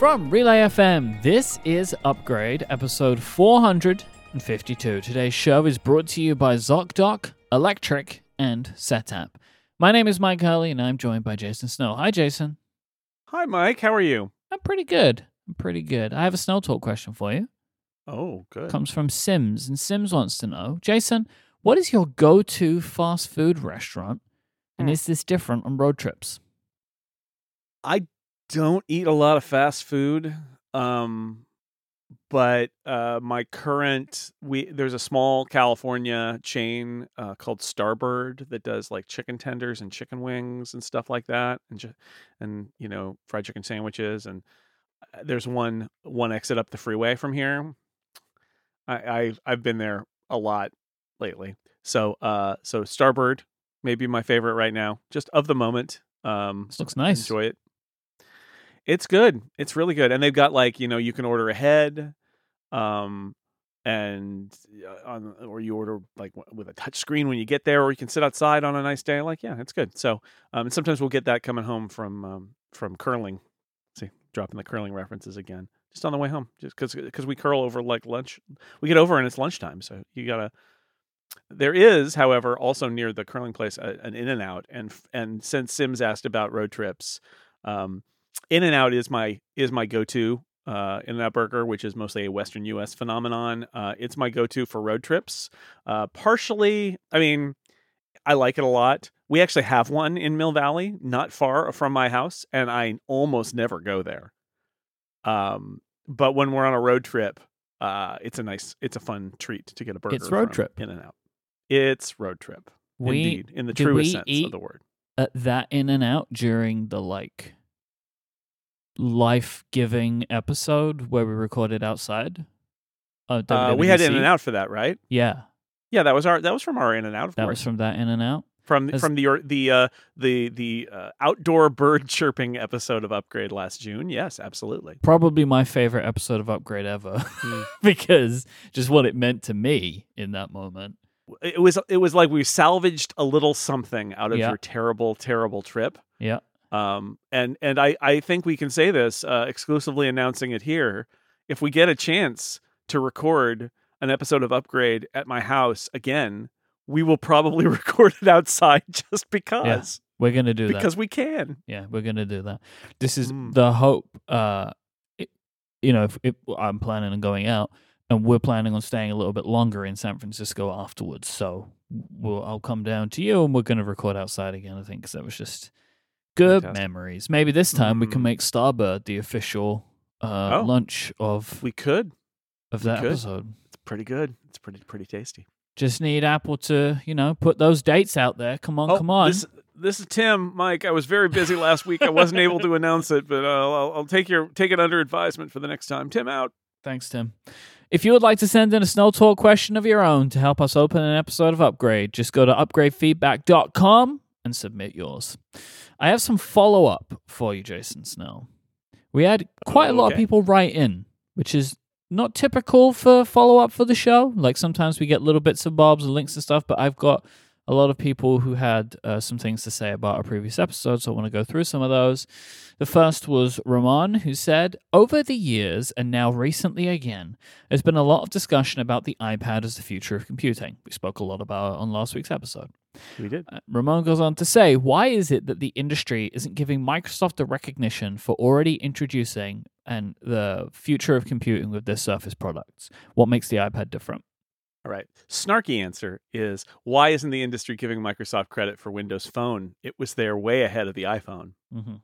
From Relay FM, this is Upgrade, episode 452. Today's show is brought to you by ZocDoc, Electric, and Setapp. My name is Mike Hurley, and I'm joined by Jason Snell. Hi, Jason. Hi, Mike. How are you? I'm pretty good. I'm pretty good. I have a Snell Talk question for you. Oh, good. Comes from Sims, and Sims wants to know, Jason, what is your go-to fast food restaurant, and Hmm. is this different on road trips? I don't eat a lot of fast food. Um but uh my current we there's a small California chain uh called Starbird that does like chicken tenders and chicken wings and stuff like that and ju- and you know fried chicken sandwiches and uh, there's one one exit up the freeway from here. I I I've been there a lot lately. So uh so Starbird may be my favorite right now just of the moment. Um This looks nice. enjoy it. It's good. It's really good. And they've got like, you know, you can order ahead um and uh, on or you order like with a touch screen when you get there or you can sit outside on a nice day like yeah, it's good. So, um and sometimes we'll get that coming home from um from curling. See, dropping the curling references again. Just on the way home just cuz cuz we curl over like lunch. We get over and it's lunchtime, so you got to there is, however, also near the curling place an In and Out, and and since Sims asked about road trips, um, In and Out is my is my go to uh, In and Out burger, which is mostly a Western U.S. phenomenon. Uh, it's my go to for road trips. Uh, partially, I mean, I like it a lot. We actually have one in Mill Valley, not far from my house, and I almost never go there. Um, but when we're on a road trip, uh, it's a nice, it's a fun treat to get a burger. It's road trip. In and Out. It's road trip. We Indeed, in the truest sense of the word. at that in and out during the like life giving episode where we recorded outside. Oh, Uh, we had In and Out for that, right? Yeah, Yeah, that was our that was from our In and Out, of that course. was from that in and out. from the, As- from the the uh, the the uh, outdoor bird chirping episode of Upgrade last June. Yes, absolutely. Probably my favorite episode of Upgrade ever Hmm. because just what it meant to me in that moment. It was it was like we salvaged a little something out of Yeah. your terrible terrible trip. Yeah, Um, and and I I think we can say this uh, exclusively announcing it here. If we get a chance to record an episode of Upgrade at my house again, we will probably record it outside just because we're gonna do that. because we can. Yeah, we're gonna do that. This is Mm. the hope. Uh, it, you know, if, if I'm planning on going out, and we're planning on staying a little bit longer in San Francisco afterwards, so we'll I'll come down to you, and we're gonna record outside again. I think because that was just good Fantastic. memories. Maybe this time we can Mm. make Starbird the official uh, Oh. lunch of We could. of that could. episode. It's pretty good. It's pretty pretty tasty. Just need Apple to you know put those dates out there. Come on, come on. Oh, This, this is Tim, Mike. I was very busy last week. I wasn't able to announce it, but uh, I'll, I'll take your take it under advisement for the next time. Tim out. Thanks, Tim. If you would like to send in a Snell Talk question of your own to help us open an episode of Upgrade, just go to upgradefeedback.com and submit yours. I have some follow up for you, Jason Snell. We had quite a lot of people write in, which is not typical for follow up for the show. Like sometimes we get little bits and bobs and links and stuff, but I've got a lot of people who had uh, some things to say about a previous episode, so I want to go through some of those. The first was Ramon, who said, Over the years, and now recently again, there's been a lot of discussion about the iPad as the future of computing. We spoke a lot about it on last week's episode. We did. Uh, Ramon goes on to say, Why is it that the industry isn't giving Microsoft the recognition for already introducing and the future of computing with their Surface products? What makes the iPad different? All right. Snarky answer is why isn't the industry giving Microsoft credit for Windows Phone? It was there way ahead of the iPhone. Mm-hmm.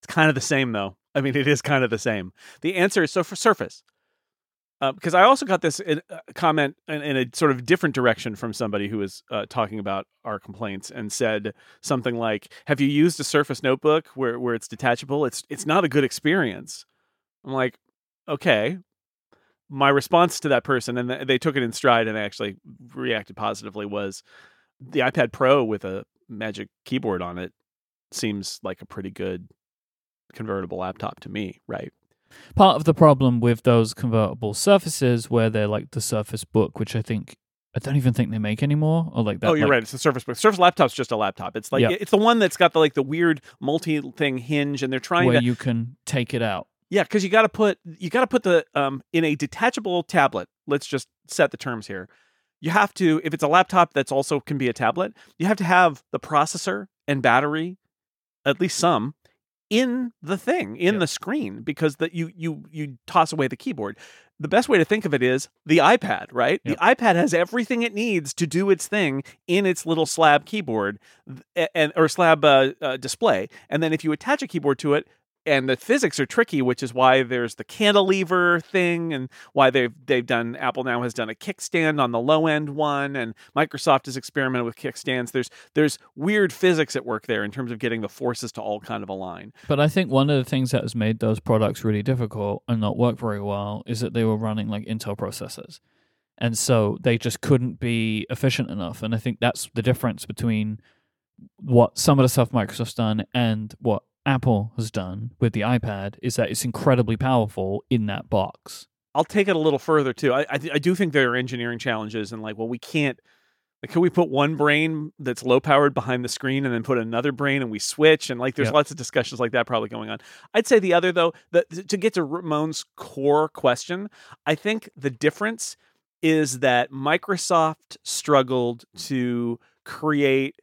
It's kind of the same, though. I mean, it is kind of the same. The answer is so for Surface, because I also got this in, uh, comment in, in a sort of different direction from somebody who was uh, talking about our complaints and said something like, "Have you used a Surface Notebook where where it's detachable? It's it's not a good experience." I'm like, okay. My response to that person, and th- they took it in stride and actually reacted positively, was the iPad Pro with a Magic Keyboard on it seems like a pretty good convertible laptop to me, right? Part of the problem with those convertible surfaces where they're like the Surface Book, which I think I don't even think they make anymore, or like that. oh, you're like- right. It's the Surface Book. Surface laptop's just a laptop. It's like Yeah. it's the one that's got the like the weird multi thing hinge, and they're trying to Where to. you can take it out. Yeah, because you got to put you got to put the um in a detachable tablet. Let's just set the terms here. You have to if it's a laptop that's also can be a tablet. You have to have the processor and battery, at least some, in the thing in Yep. the screen because that you you you toss away the keyboard. The best way to think of it is the iPad, right? Yep. The iPad has everything it needs to do its thing in its little slab keyboard and or slab uh, uh, display. And then if you attach a keyboard to it, and the physics are tricky, which is why there's the cantilever thing, and why they've they've done Apple now has done a kickstand on the low end one, and Microsoft has experimented with kickstands. There's there's weird physics at work there in terms of getting the forces to all kind of align. But I think one of the things that has made those products really difficult and not work very well is that they were running like Intel processors. And so they just couldn't be efficient enough. And I think that's the difference between what some of the stuff Microsoft's done and what Apple has done with the iPad is that it's incredibly powerful in that box. I'll take it a little further too. I I, I do think there are engineering challenges, and like, well, we can't. Like, can we put one brain that's low powered behind the screen and then put another brain and we switch? And like, there's Yep. lots of discussions like that probably going on. I'd say the other though, to get to Ramon's core question, I think the difference is that Microsoft struggled to create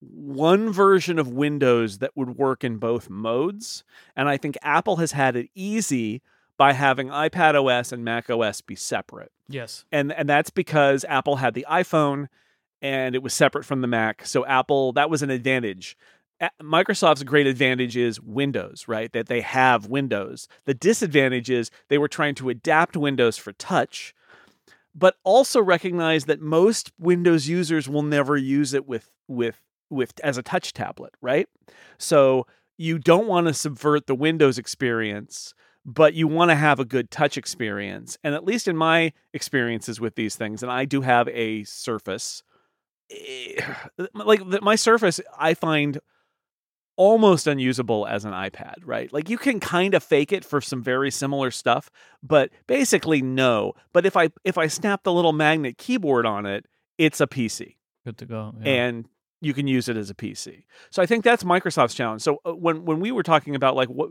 one version of Windows that would work in both modes. And I think Apple has had it easy by having iPad OS and Mac OS be separate. Yes. And and that's because Apple had the iPhone and it was separate from the Mac. So Apple that was an advantage. Microsoft's great advantage is Windows, right? That they have Windows. The disadvantage is they were trying to adapt Windows for touch, but also recognize that most Windows users will never use it with with with as a touch tablet, right? So you don't want to subvert the Windows experience, but you want to have a good touch experience. And at least in my experiences with these things, and I do have a Surface, eh, like my Surface, I find almost unusable as an iPad, right? Like you can kind of fake it for some very similar stuff, but basically no. But if I if I snap the little magnet keyboard on it, it's a PC Good to go. Yeah. and you can use it as a PC. So I think that's Microsoft's challenge. So uh, when when we were talking about like what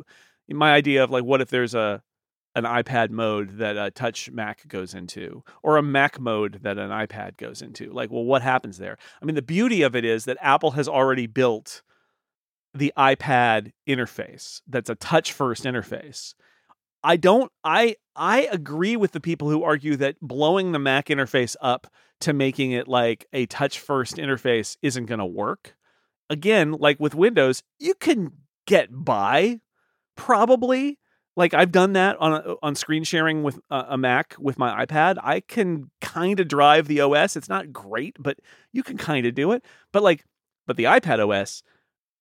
my idea of like what if there's a an iPad mode that a touch Mac goes into or a Mac mode that an iPad goes into. Like well what happens there? I mean the beauty of it is that Apple has already built the iPad interface that's a touch first interface. I don't I I agree with the people who argue that blowing the Mac interface up to making it like a touch first interface isn't going to work. Again, like with Windows, you can get by probably. Like I've done that on a, on screen sharing with a, a Mac with my iPad. I can kind of drive the OS. It's not great, but you can kind of do it. But like but the iPad OS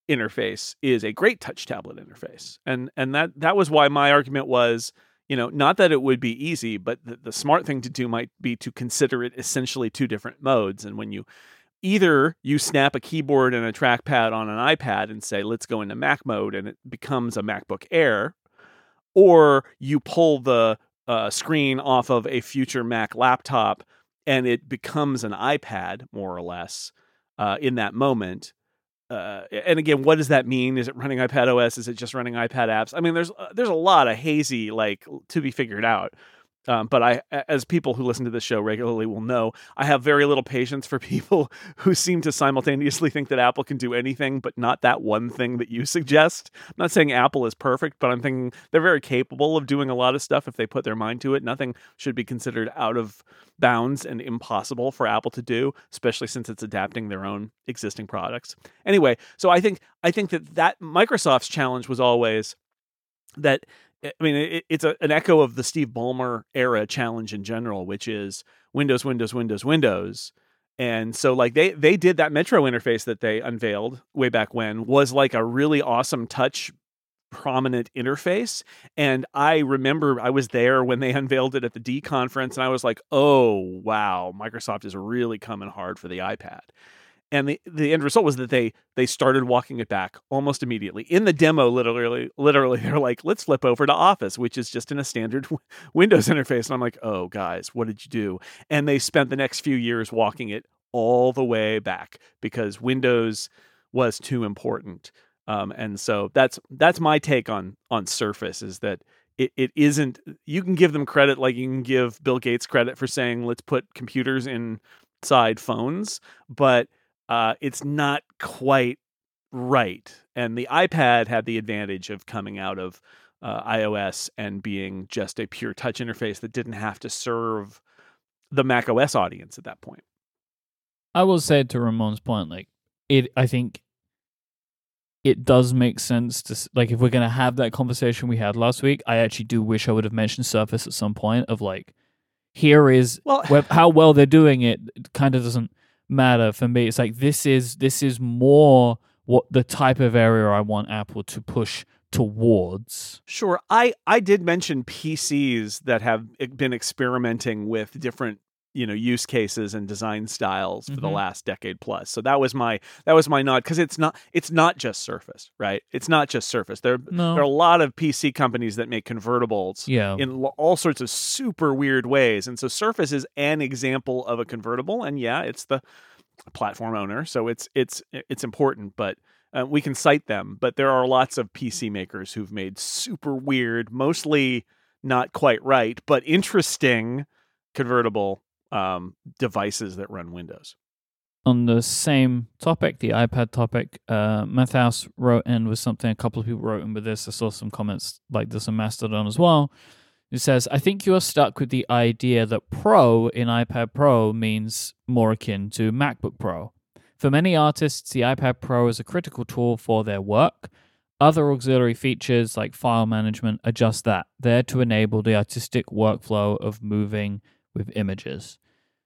interface is a great touch tablet interface. And and that that was why my argument was you know, not that it would be easy, but the, the smart thing to do might be to consider it essentially two different modes. And when you either you snap a keyboard and a trackpad on an iPad and say, let's go into Mac mode, and it becomes a MacBook Air, or you pull the uh, screen off of a future Mac laptop and it becomes an iPad, more or less, uh, in that moment. Uh, and again, what does that mean? Is it running iPad OS? Is it just running iPad apps? I mean, there's uh, there's a lot of hazy like to be figured out. Um, but I, as people who listen to this show regularly will know, I have very little patience for people who seem to simultaneously think that Apple can do anything, but not that one thing that you suggest. I'm not saying Apple is perfect, but I'm thinking they're very capable of doing a lot of stuff if they put their mind to it. Nothing should be considered out of bounds and impossible for Apple to do, especially since it's adapting their own existing products. Anyway, so I think I think that that Microsoft's challenge was always that I mean it, it's a, an echo of the Steve Ballmer era challenge in general, which is Windows, Windows, Windows, Windows. And so like they they did that Metro interface that they unveiled way back when was like a really awesome touch prominent interface and I remember I was there when they unveiled it at the D conference and I was like, "Oh, wow, Microsoft is really coming hard for the iPad." And the, the end result was that they they started walking it back almost immediately. In the demo, literally, literally, they're like, "Let's flip over to Office," which is just in a standard Windows interface. And I'm like, "Oh, guys, what did you do?" And they spent the next few years walking it all the way back because Windows was too important. Um, and so that's that's my take on on Surface is that it, it isn't you can give them credit like you can give Bill Gates credit for saying let's put computers inside phones, but uh, it's not quite right. And the iPad had the advantage of coming out of uh, iOS and being just a pure touch interface that didn't have to serve the Mac OS audience at that point. I will say to Ramon's point, like it, I think it does make sense to like if we're gonna have that conversation we had last week. I actually do wish I would have mentioned Surface at some point of like, here is Well, where, how well they're doing it. it kind of doesn't matter for me. It's like this is this is more what the type of area I want Apple to push towards. Sure. I I did mention PCs that have e- been experimenting with different you know use cases and design styles for the Mhm. last decade plus. So that was my that was my nod because it's not it's not just Surface, right? It's not just Surface. There No, there are a lot of PC companies that make convertibles yeah, in all sorts of super weird ways. And so Surface is an example of a convertible and yeah, it's the platform owner, so it's it's it's important, but uh, we can cite them, but there are lots of PC makers who've made super weird, mostly not quite right, but interesting convertible um, devices that run Windows. on the same topic, the iPad topic, uh, wrote in with something. A couple of people wrote in with this. I saw some comments like this on Mastodon as well. It says, I think you are stuck with the idea that Pro in iPad Pro means more akin to MacBook Pro. For many artists, the iPad Pro is a critical tool for their work. Other auxiliary features like file management are just that, there to enable the artistic workflow of moving with images.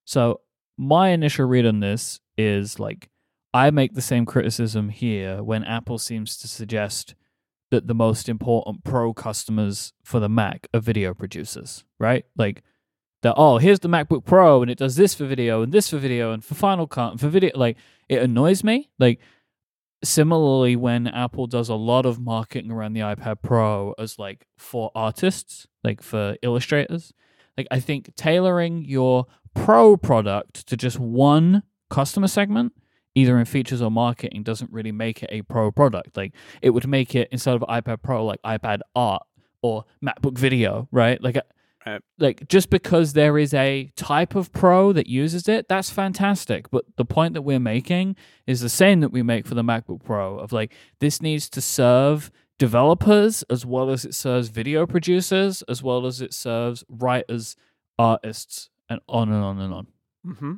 So, my initial read on this is like, I make the same criticism here when Apple seems to suggest that the most important pro customers for the Mac are video producers, right? Like, that oh, here's the MacBook Pro and it does this for video and this for video and for Final Cut and for video. Like, it annoys me. Like, similarly, when Apple does a lot of marketing around the iPad Pro as like for artists, like for illustrators, like I think tailoring your Pro product to just one customer segment, either in features or marketing, doesn't really make it a Pro product. Like it would make it instead of iPad Pro, like iPad Art or MacBook Video, right? Like. Uh, right. Like just because there is a type of pro that uses it, that's fantastic. But the point that we're making is the same that we make for the MacBook Pro of like this needs to serve developers as well as it serves video producers as well as it serves writers, artists, and on and on and on. Mm-hmm.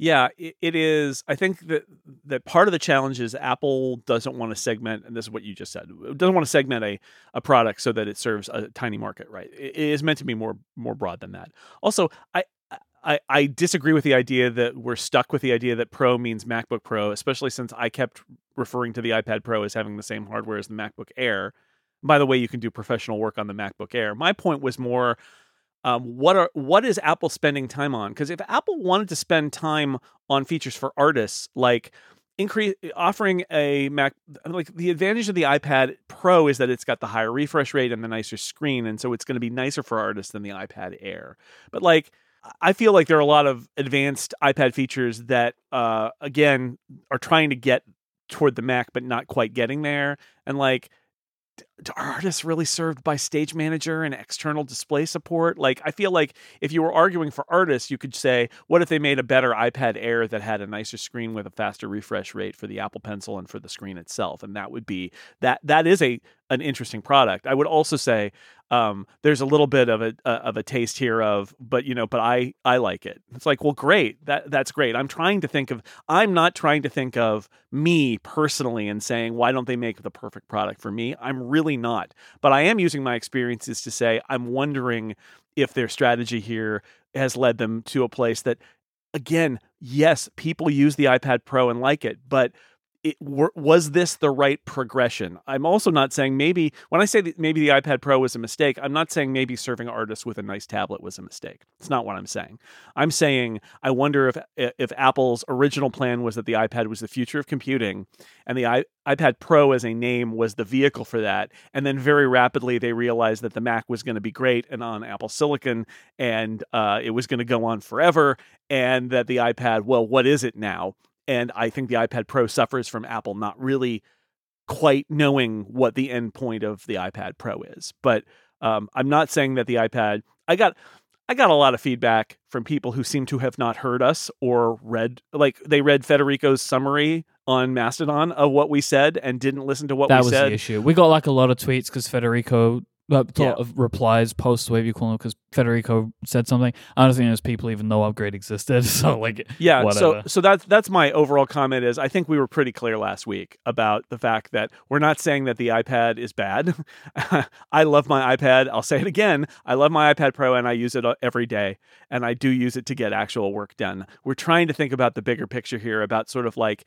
Yeah, it, it is. I think that that part of the challenge is Apple doesn't want to segment, and this is what you just said. Doesn't want to segment a, a product so that it serves a tiny market, right? It, it is meant to be more more broad than that. Also, I, I I disagree with the idea that we're stuck with the idea that Pro means MacBook Pro, especially since I kept referring to the iPad Pro as having the same hardware as the MacBook Air. By the way, you can do professional work on the MacBook Air. My point was more um, what are what is Apple spending time on? Because if Apple wanted to spend time on features for artists, like increase offering a Mac, like the advantage of the iPad Pro is that it's got the higher refresh rate and the nicer screen, and so it's going to be nicer for artists than the iPad Air. But like. I feel like there are a lot of advanced iPad features that, uh, again, are trying to get toward the Mac, but not quite getting there. And like, are artists really served by stage manager and external display support? Like i feel like if you were arguing for artists you could say what if they made a better ipad air that had a nicer screen with a faster refresh rate for the apple pencil and for the screen itself? And that would be that that is a an interesting product. I would also say um, there's a little bit of a uh, of a taste here of but you know but i i like it. It's like well great. That that's great. I'm trying to think of i'm not trying to think of me personally and saying why don't they make the perfect product for me? I'm really not but i am using my experiences to say i'm wondering if their strategy here has led them to a place that again yes people use the ipad pro and like it but it was this the right progression? I'm also not saying maybe when i say that maybe the ipad pro was a mistake i'm not saying maybe serving artists with a nice tablet was a mistake. It's not what i'm saying. I'm saying i wonder if if apple's original plan was that the ipad was the future of computing and the I, ipad pro as a name was the vehicle for that and then very rapidly they realized that the mac was going to be great and on apple silicon and uh, it was going to go on forever and that the ipad well what is it now and I think the iPad Pro suffers from Apple not really quite knowing what the end point of the iPad Pro is. But Um, I'm not saying that the iPad. I got I got a lot of feedback from people who seem to have not heard us or read like they read Federico's summary on Mastodon of what we said and didn't listen to what we said. that we was said. the issue. We got like a lot of tweets because Federico, uh, Yeah. of replies, posts, whatever you call because Federico said something. I don't think those people even know Upgrade existed. So like, Yeah, so Whatever. so that's that's my overall comment is I think we were pretty clear last week about the fact that we're not saying that the iPad is bad. I love my iPad. I'll say it again. I love my iPad Pro and I use it uh, every day and I do use it to get actual work done. We're trying to think about the bigger picture here about sort of like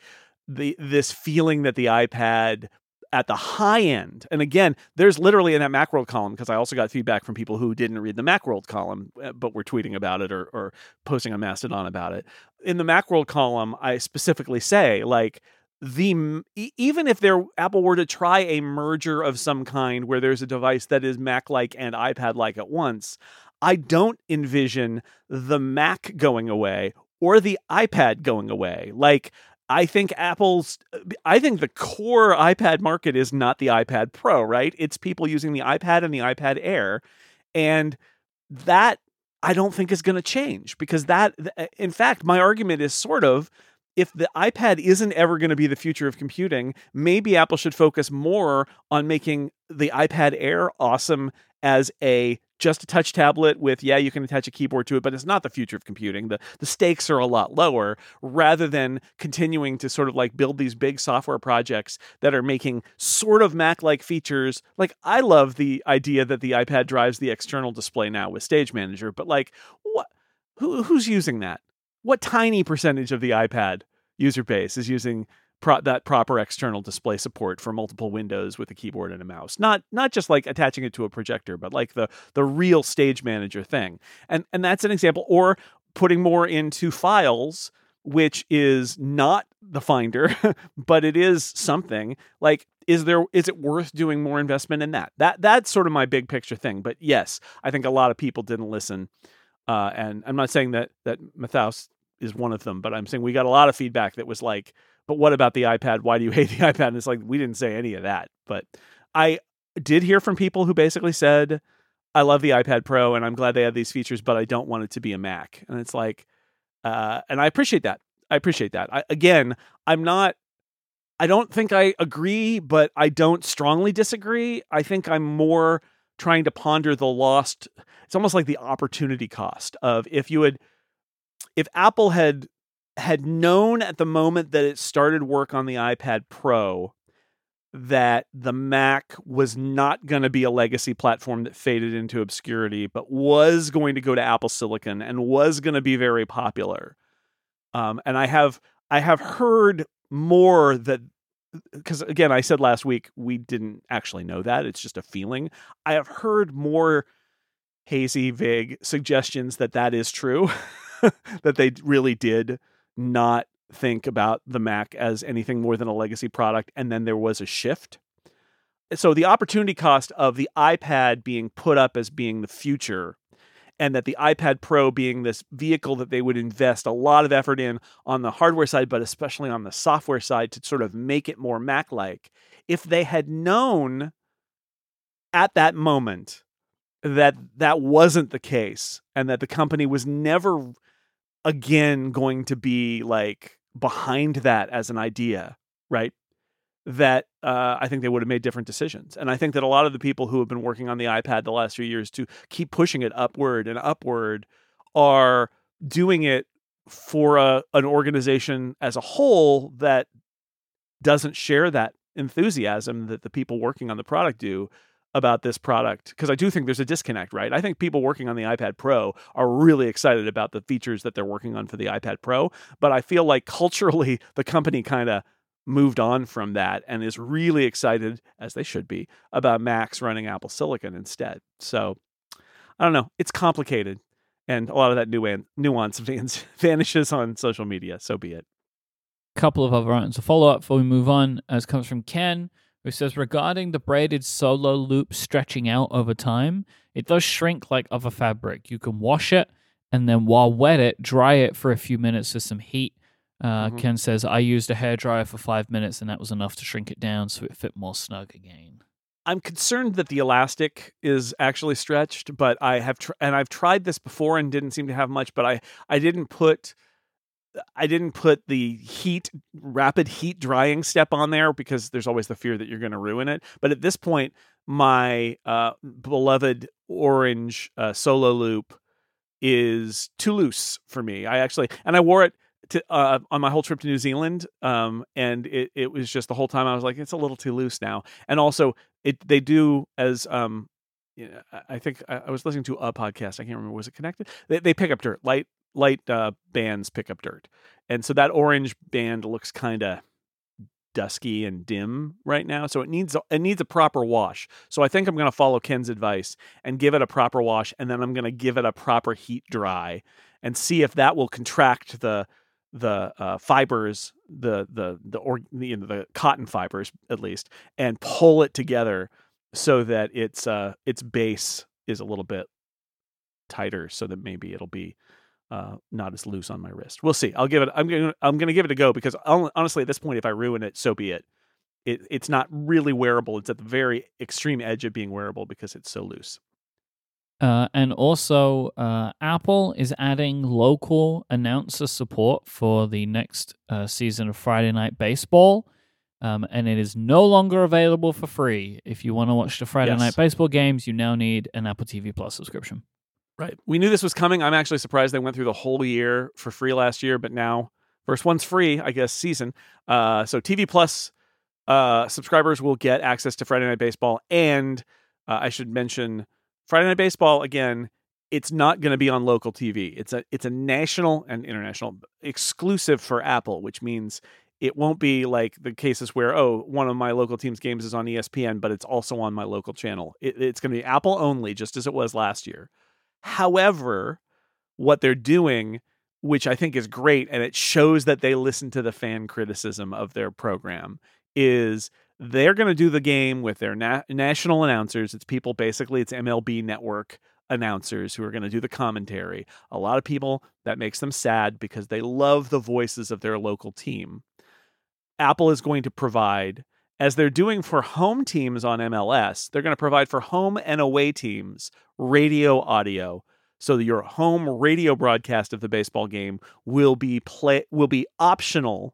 the this feeling that the iPad at the high end. And again, there's literally in that Macworld column because I also got feedback from people who didn't read the Macworld column uh, but were tweeting about it or, or posting on Mastodon about it. In the Macworld column, I specifically say like the even if there Apple were to try a merger of some kind where there's a device that is Mac like and iPad like at once, I don't envision the Mac going away or the iPad going away. Like I think Apple's I think the core iPad market is not the iPad Pro, right? It's people using the iPad and the iPad Air and that I don't think is going to change because that uh, in fact my argument is sort of if the iPad isn't ever going to be the future of computing, maybe Apple should focus more on making the iPad Air awesome as a just a touch tablet with yeah you can attach a keyboard to it but it's not the future of computing. The the stakes are a lot lower rather than continuing to sort of like build these big software projects that are making sort of mac like features. Like i love the idea that the ipad drives the external display now with stage manager but like what who, who's using that? What tiny percentage of the ipad user base is using pro- that proper external display support for multiple windows with a keyboard and a mouse. Not not just like attaching it to a projector, but like the the real stage manager thing. And and that's an example or putting more into files which is not the finder, but it is something. Like is there is it worth doing more investment in that? That that's sort of my big picture thing. But yes, I think a lot of people didn't listen. Uh, and I'm not saying that that Mathaus is one of them, but I'm saying we got a lot of feedback that was like, but what about the iPad? Why do you hate the iPad? And it's like, we didn't say any of that. But I did hear from people who basically said, I love the iPad Pro and I'm glad they have these features, but I don't want it to be a Mac. And it's like, uh, and I appreciate that. I appreciate that. I, again, I'm not, I don't think I agree, but I don't strongly disagree. I think I'm more trying to ponder the lost, it's almost like the opportunity cost of if you had, if Apple had had known at the moment that it started work on the iPad Pro that the Mac was not going to be a legacy platform that faded into obscurity, but was going to go to Apple Silicon and was going to be very popular. Um, and I have I have heard more that because again, I said last week we didn't actually know that; it's just a feeling. I have heard more hazy, vague suggestions that that is true, that they really did not think about the Mac as anything more than a legacy product, and then there was a shift. So the opportunity cost of the iPad being put up as being the future, and that the iPad Pro being this vehicle that they would invest a lot of effort in on the hardware side, but especially on the software side to sort of make it more Mac like. If they had known at that moment that that wasn't the case and that the company was never again going to be like behind that as an idea, right? That uh, I think they would have made different decisions. And I think that a lot of the people who have been working on the iPad the last few years to keep pushing it upward and upward are doing it for a, an organization as a whole that doesn't share that enthusiasm that the people working on the product do about this product because I do think there's a disconnect, right? I think people working on the iPad Pro are really excited about the features that they're working on for the iPad Pro, but I feel like culturally the company kind of moved on from that and is really excited as they should be about Macs running Apple Silicon instead. So, I don't know, it's complicated and a lot of that nuan- nuance vanishes on social media, so be it. couple of other items to follow up before we move on, as comes from Ken, who says regarding the braided solo loop stretching out over time, it does shrink like other fabric. You can wash it and then while wet it, dry it for a few minutes with some heat. Uh, Mhm. Ken says, I used a hairdryer for five minutes and that was enough to shrink it down so it fit more snug again. I'm concerned that the elastic is actually stretched, but I have tr- and I've tried this before and didn't seem to have much. But I I didn't put I didn't put the heat rapid heat drying step on there because there's always the fear that you're going to ruin it. But at this point, my uh, beloved orange uh, solo loop is too loose for me. I actually and I wore it to, uh, on my whole trip to New Zealand, um, and it, it was just the whole time I was like, it's a little too loose now. And also, it they do as um, I think I, I was listening to a podcast. I can't remember was it connected. They, they pick up dirt, light light uh, bands pick up dirt, and so that orange band looks kind of dusky and dim right now so it needs it needs a proper wash. So i think i'm going to follow ken's advice and give it a proper wash and then i'm going to give it a proper heat dry and see if that will contract the the uh, fibers the the the or the cotton fibers at least and pull it together so that its uh its base is a little bit tighter so that maybe it'll be uh, not as loose on my wrist. We'll see. I'll give it. I'm gonna. I'm gonna give it a go because honestly, at this point, if I ruin it, so be it. It it's not really wearable. It's at the very extreme edge of being wearable because it's so loose. Uh, and also, uh, Apple is adding local announcer support for the next uh, season of Friday Night Baseball. Um, and it is no longer available for free. If you want to watch the Friday Yes. Night Baseball games, you now need an Apple TV Plus subscription. Right. We knew this was coming. I'm actually surprised they went through the whole year for free last year, but now first one's free, I guess, season. Uh, so TV Plus uh, subscribers will get access to Friday Night Baseball, and uh, I should mention Friday Night Baseball again. It's not going to be on local TV. It's a it's a national and international exclusive for Apple, which means it won't be like the cases where oh one of my local team's games is on ESPN, but it's also on my local channel. It, it's going to be Apple only, just as it was last year. However, what they're doing, which I think is great, and it shows that they listen to the fan criticism of their program, is they're going to do the game with their na- national announcers. It's people basically, it's MLB network announcers who are going to do the commentary. A lot of people, that makes them sad because they love the voices of their local team. Apple is going to provide, as they're doing for home teams on MLS, they're going to provide for home and away teams radio audio so your home radio broadcast of the baseball game will be play will be optional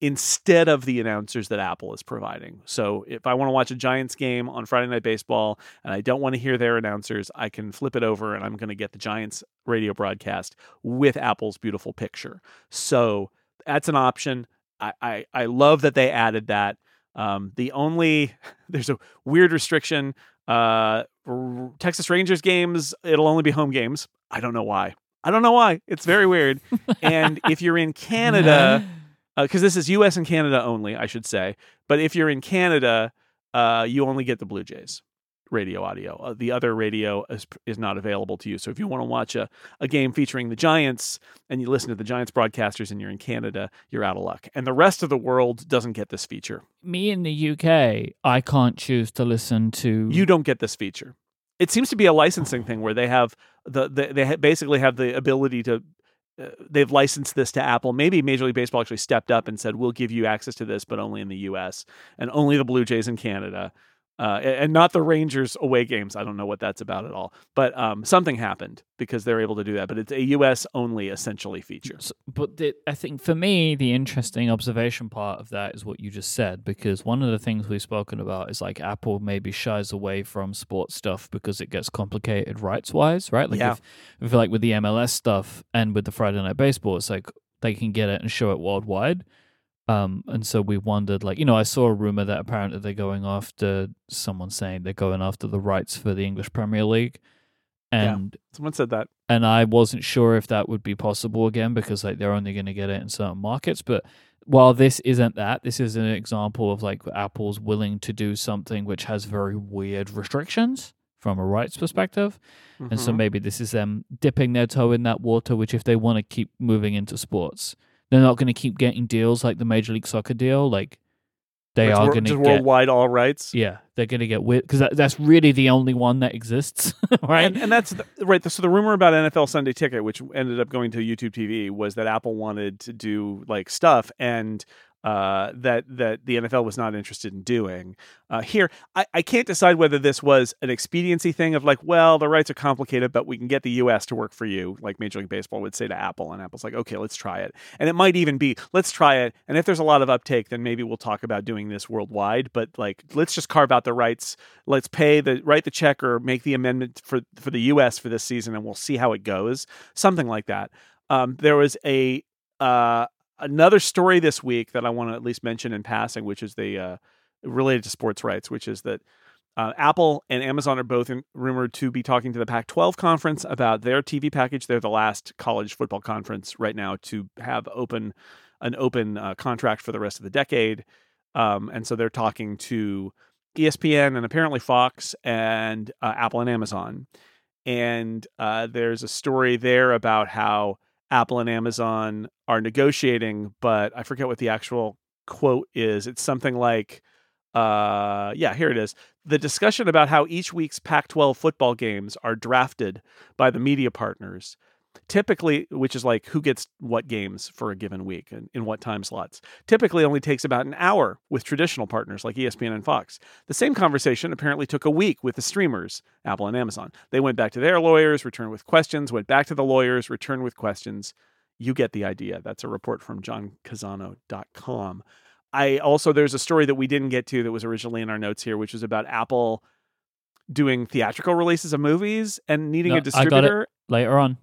instead of the announcers that Apple is providing. So if I want to watch a Giants game on Friday Night Baseball and I don't want to hear their announcers, I can flip it over and I'm going to get the Giants radio broadcast with Apple's beautiful picture. So that's an option. I I, I love that they added that. Um, the only there's a weird restriction. Uh, r- Texas Rangers games, it'll only be home games. I don't know why. I don't know why. It's very weird. and if you're in Canada, because this is U.S. and Canada only, I should say. But if you're in Canada, uh, you only get the Blue Jays radio audio. Uh, the other radio is, is not available to you. So if you want to watch a, a game featuring the Giants and you listen to the Giants broadcasters and you're in Canada, you're out of luck. And the rest of the world doesn't get this feature. Me in the UK, I can't choose to listen to. You don't get this feature. It seems to be a licensing thing where they have the, the they basically have the ability to uh, they've licensed this to Apple. Maybe Major League Baseball actually stepped up and said, "We'll give you access to this, but only in the U.S. and only the Blue Jays in Canada, uh, and not the Rangers away games." I don't know what that's about at all, but um, something happened because they're able to do that. But it's a U.S. only essentially feature. S- But the, I think for me, the interesting observation part of that is what you just said, because one of the things we've spoken about is like Apple maybe shies away from sports stuff because it gets complicated rights wise, right? Like Yeah. if, if like with the MLS stuff and with the Friday Night Baseball, it's like they can get it and show it worldwide. Um, and so we wondered, like, you know, I saw a rumor that apparently they're going after someone saying they're going after the rights for the English Premier League. Yeah. And Someone said that. and I wasn't sure if that would be possible again because like they're only going to get it in certain markets. But while this isn't that, this is an example of like Apple's willing to do something which has very weird restrictions from a rights perspective, and so Mhm. maybe this is them dipping their toe in that water. Which if they want to keep moving into sports, they're not going to keep getting deals like the Major League Soccer deal. Like they It's are going to get. worldwide all rights. Yeah, they're going to get weird because that, that's really the only one that exists, right? And, and that's the, right. So the rumor about NFL Sunday Ticket, which ended up going to YouTube TV, was that Apple wanted to do like stuff, and uh, that that the NFL was not interested in doing. Uh, here, I, I can't decide whether this was an expediency thing of like, well, the rights are complicated, but we can get the U.S. to work for you, like Major League Baseball would say to Apple, and Apple's like, okay, let's try it. And it might even be, let's try it, and if there's a lot of uptake, then maybe we'll talk about doing this worldwide. But like, let's just carve out the rights, let's pay the write the check or make the amendment for for the U.S. for this season, and we'll see how it goes, something like that. Um, there was a uh, another story this week that I want to at least mention in passing, which is the uh, related to sports rights, which is that uh, Apple and Amazon are both in, rumored to be talking to the Pac 12 conference about their TV package. They're the last college football conference right now to have open an open uh, contract for the rest of the decade. Um, and so they're talking to ESPN and apparently Fox and uh, Apple and Amazon. And uh, there's a story there about how Apple and Amazon are negotiating, but I forget what the actual quote is. It's something like, uh, yeah, here it is. The discussion about how each week's Pac 12 football games are drafted by the media partners typically which is like who gets what games for a given week and in what time slots typically only takes about an hour with traditional partners like espn and fox. The same conversation apparently took a week with the streamers apple and amazon. They went back to their lawyers returned with questions went back to the lawyers returned with questions. You get the idea. That's a report from johncanzano.com i also there's a story that we didn't get to that was originally in our notes here which is about apple doing theatrical releases of movies and needing No, a I got it. distributor. Later on.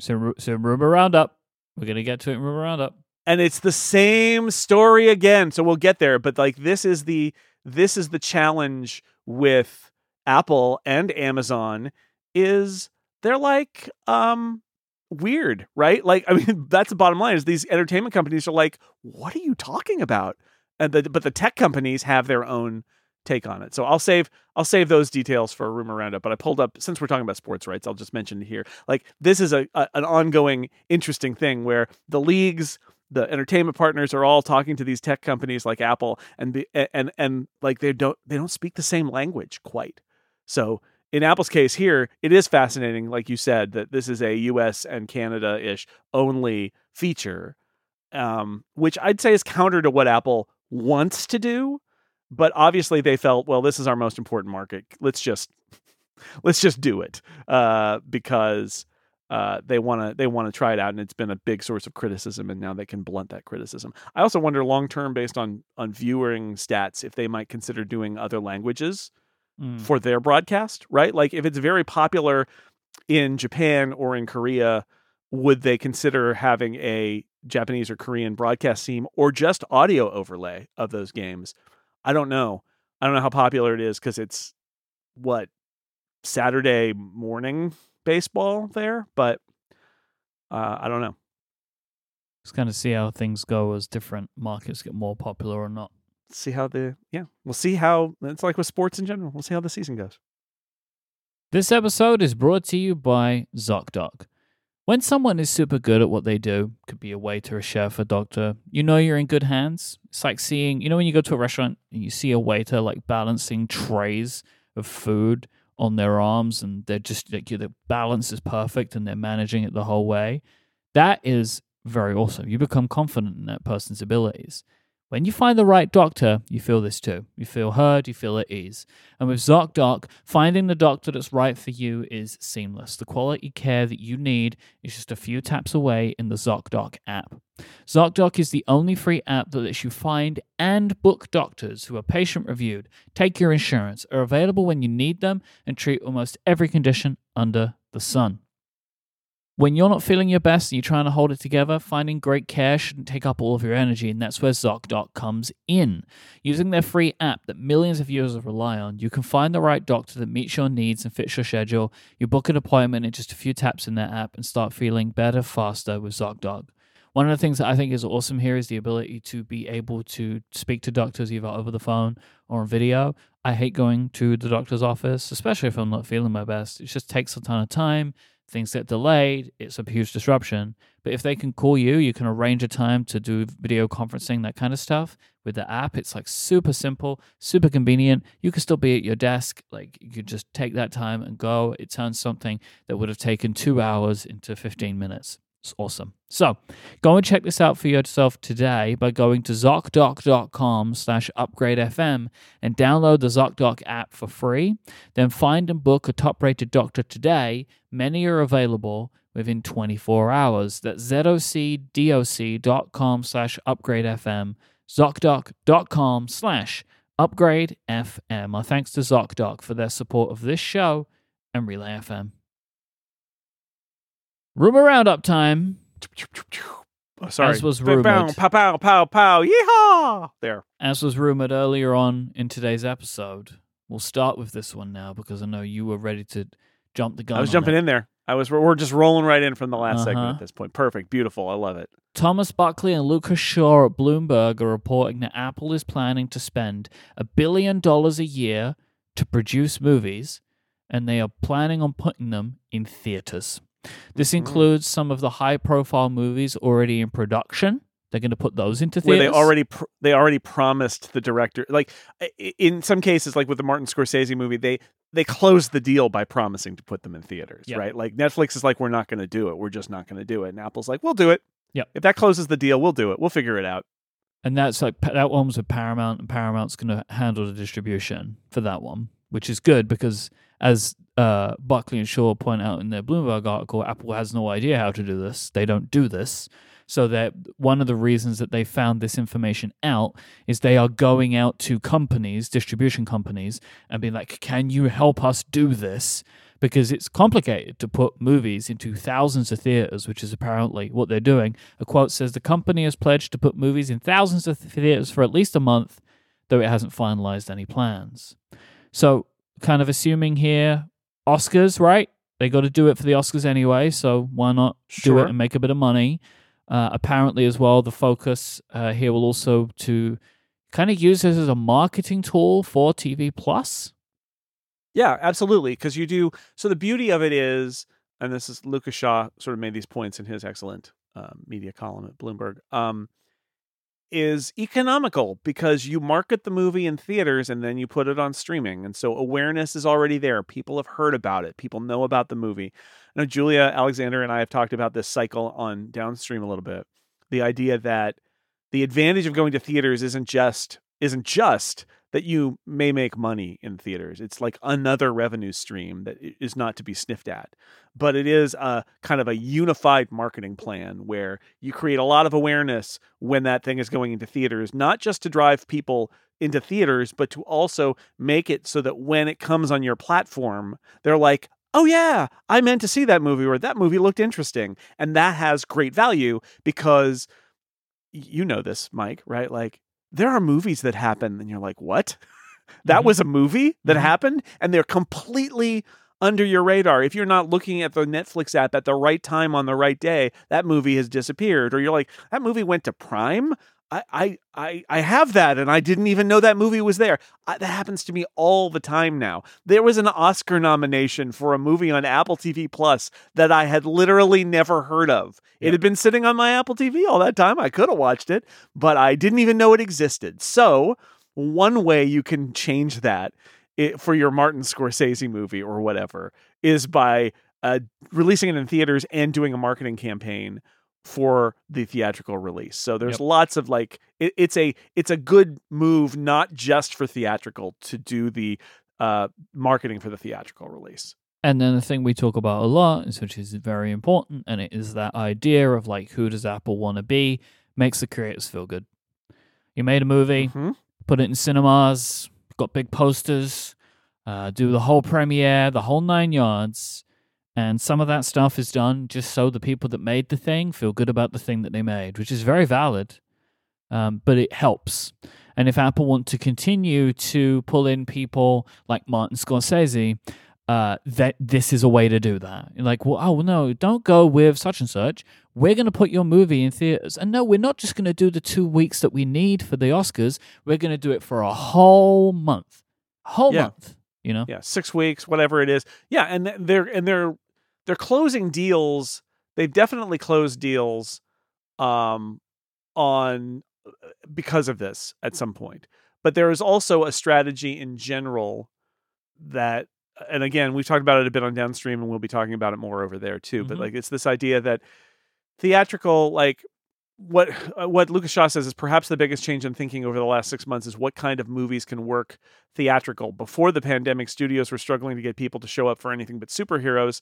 So, so rumor roundup. We're gonna get to it in rumor roundup. and it's the same story again so we'll get there but like this is the this is the challenge with apple and amazon is they're like um weird right like i mean that's the bottom line is these entertainment companies are like what are you talking about and the, but the tech companies have their own take on it so i'll save i'll save those details for a rumor roundup but i pulled up since we're talking about sports rights i'll just mention here like this is a, a an ongoing interesting thing where the leagues the entertainment partners are all talking to these tech companies like Apple and the and and like they don't they don't speak the same language quite. So in Apple's case here, it is fascinating, like you said, that this is a U.S. and Canada-ish only feature, um, which I'd say is counter to what Apple wants to do. But obviously, they felt, well, this is our most important market. Let's just let's just do it uh, because uh, they want to they want to try it out, and it's been a big source of criticism, and now they can blunt that criticism. I also wonder long term, based on on viewing stats, if they might consider doing other languages Mm. for their broadcast, right? Like if it's very popular in Japan or in Korea, would they consider having a Japanese or Korean broadcast team or just audio overlay of those games? I don't know. I don't know how popular it is because it's what Saturday morning baseball there, but uh, I don't know. Just kind of see how things go as different markets get more popular or not. See how the yeah, we'll see how it's like with sports in general. We'll see how the season goes. This episode is brought to you by ZocDoc. When someone is super good at what they do, could be a waiter, a chef, a doctor, you know you're in good hands. It's like seeing, you know, when you go to a restaurant and you see a waiter like balancing trays of food on their arms and they're just like the balance is perfect and they're managing it the whole way. That is very awesome. You become confident in that person's abilities. When you find the right doctor, you feel this too. You feel heard, you feel at ease. And with ZocDoc, finding the doctor that's right for you is seamless. The quality care that you need is just a few taps away in the ZocDoc app. ZocDoc is the only free app that lets you find and book doctors who are patient reviewed, take your insurance, are available when you need them, and treat almost every condition under the sun. When you're not feeling your best and you're trying to hold it together, finding great care shouldn't take up all of your energy, and that's where ZocDoc comes in. Using their free app that millions of users rely on, you can find the right doctor that meets your needs and fits your schedule. You book an appointment in just a few taps in their app and start feeling better faster with ZocDoc. One of the things that I think is awesome here is the ability to be able to speak to doctors either over the phone or on video. I hate going to the doctor's office, especially if I'm not feeling my best. It just takes a ton of time things get delayed, it's a huge disruption. But if they can call you, you can arrange a time to do video conferencing, that kind of stuff. With the app, it's like super simple, super convenient. You can still be at your desk. Like you could just take that time and go. It turns something that would have taken two hours into 15 minutes. It's awesome. So go and check this out for yourself today by going to ZocDoc.com slash upgradefm and download the ZocDoc app for free. Then find and book a top rated doctor today. Many are available within 24 hours. That's zocdoc.com slash upgradefm, ZocDoc.com slash upgradefm. Our thanks to ZocDoc for their support of this show and Relay FM. Rumor roundup time. Oh, sorry. As was rumored. Pow, pow, pow, pow. Yeehaw! There. As was rumored earlier on in today's episode, we'll start with this one now because I know you were ready to jump the gun. I was jumping it. in there. I was. We're just rolling right in from the last segment Uh-huh. at this point. Perfect. Beautiful. I love it. Thomas Buckley and Lucas Shaw at Bloomberg are reporting that Apple is planning to spend a billion dollars a year to produce movies, and they are planning on putting them in theaters. This Mhm. includes some of the high-profile movies already in production. They're going to put those into Where theaters. they already pr- they already promised the director like in some cases like with the Martin Scorsese movie they they closed the deal by promising to put them in theaters Yep. right like Netflix is like we're not going to do it we're just not going to do it and Apple's like we'll do it Yep. if that closes the deal we'll do it we'll figure it out And that's like that one was with Paramount, and Paramount's going to handle the distribution for that one, which is good because, as uh, Buckley and Shaw point out in their Bloomberg article, Apple has no idea how to do this. They don't do this. So that one of the reasons that they found this information out is they are going out to companies, distribution companies, and being like, "Can you help us do this?" Because it's complicated to put movies into thousands of theaters, which is apparently what they're doing. A quote says the company has pledged to put movies in thousands of theaters for at least a month, though it hasn't finalized any plans. So, kind of assuming here, Oscars, right? They got to do it for the Oscars anyway, so why not do it and make a bit of money? Uh, apparently, as well, the focus uh, here will also to kind of use this as a marketing tool for TV Plus. Yeah, absolutely. Because you do. So the beauty of it is, and this is Lucas Shaw sort of made these points in his excellent uh, media column at Bloomberg. Um, is economical because you market the movie in theaters and then you put it on streaming, and so awareness is already there. People have heard about it. People know about the movie. I know Julia Alexander and I have talked about this cycle on Downstream a little bit. The idea that the advantage of going to theaters isn't just isn't just that you may make money in theaters. It's like another revenue stream that is not to be sniffed at. But it is a kind of a unified marketing plan where you create a lot of awareness when that thing is going into theaters, not just to drive people into theaters, but to also make it so that when it comes on your platform, they're like, oh yeah, I meant to see that movie or that movie looked interesting. And that has great value because you know this, Mike, right? Like there are movies that happen and you're like, what? that Mhm. was a movie that Mhm. happened and they're completely under your radar. If you're not looking at the Netflix app at the right time on the right day, that movie has disappeared. Or you're like, that movie went to Prime. I I I, I have that and I didn't even know that movie was there. I, that happens to me all the time now. There was an Oscar nomination for a movie on Apple TV Plus that I had literally never heard of. It had been sitting on my Apple TV all that time. I could have watched it, but I didn't even know it existed. So, one way you can change that i for your Martin Scorsese movie or whatever is by uh, releasing it in theaters and doing a marketing campaign for the theatrical release. So there's Yep. lots of like it, it's a it's a good move not just for theatrical to do the uh, marketing for the theatrical release. And then the thing we talk about a lot, is- which is very important, and it is that idea of like who does Apple want to be, makes the creators feel good. You made a movie, Mhm. put it in cinemas, got big posters, uh, do the whole premiere, the whole nine yards, and some of that stuff is done just so the people that made the thing feel good about the thing that they made, which is very valid, um, but it helps. And if Apple want to continue to pull in people like Martin Scorsese, uh, that this is a way to do that. You're like, well, oh no, don't go with such and such. We're going to put your movie in theaters, and no, we're not just going to do the two weeks that we need for the Oscars. We're going to do it for a whole month, whole Yeah. month. You know, yeah, six weeks, whatever it is. Yeah, and they're and they're they're closing deals. They've definitely closed deals, um, on uh, because of this at some point. But there is also a strategy in general that, and again, we've talked about it a bit on downstream, and we'll be talking about it more over there too. But Mhm. like, it's this idea that theatrical like what uh, what Lucas Shaw says is perhaps the biggest change in thinking over the last six months is what kind of movies can work theatrical. Before the pandemic, studios were struggling to get people to show up for anything but superheroes.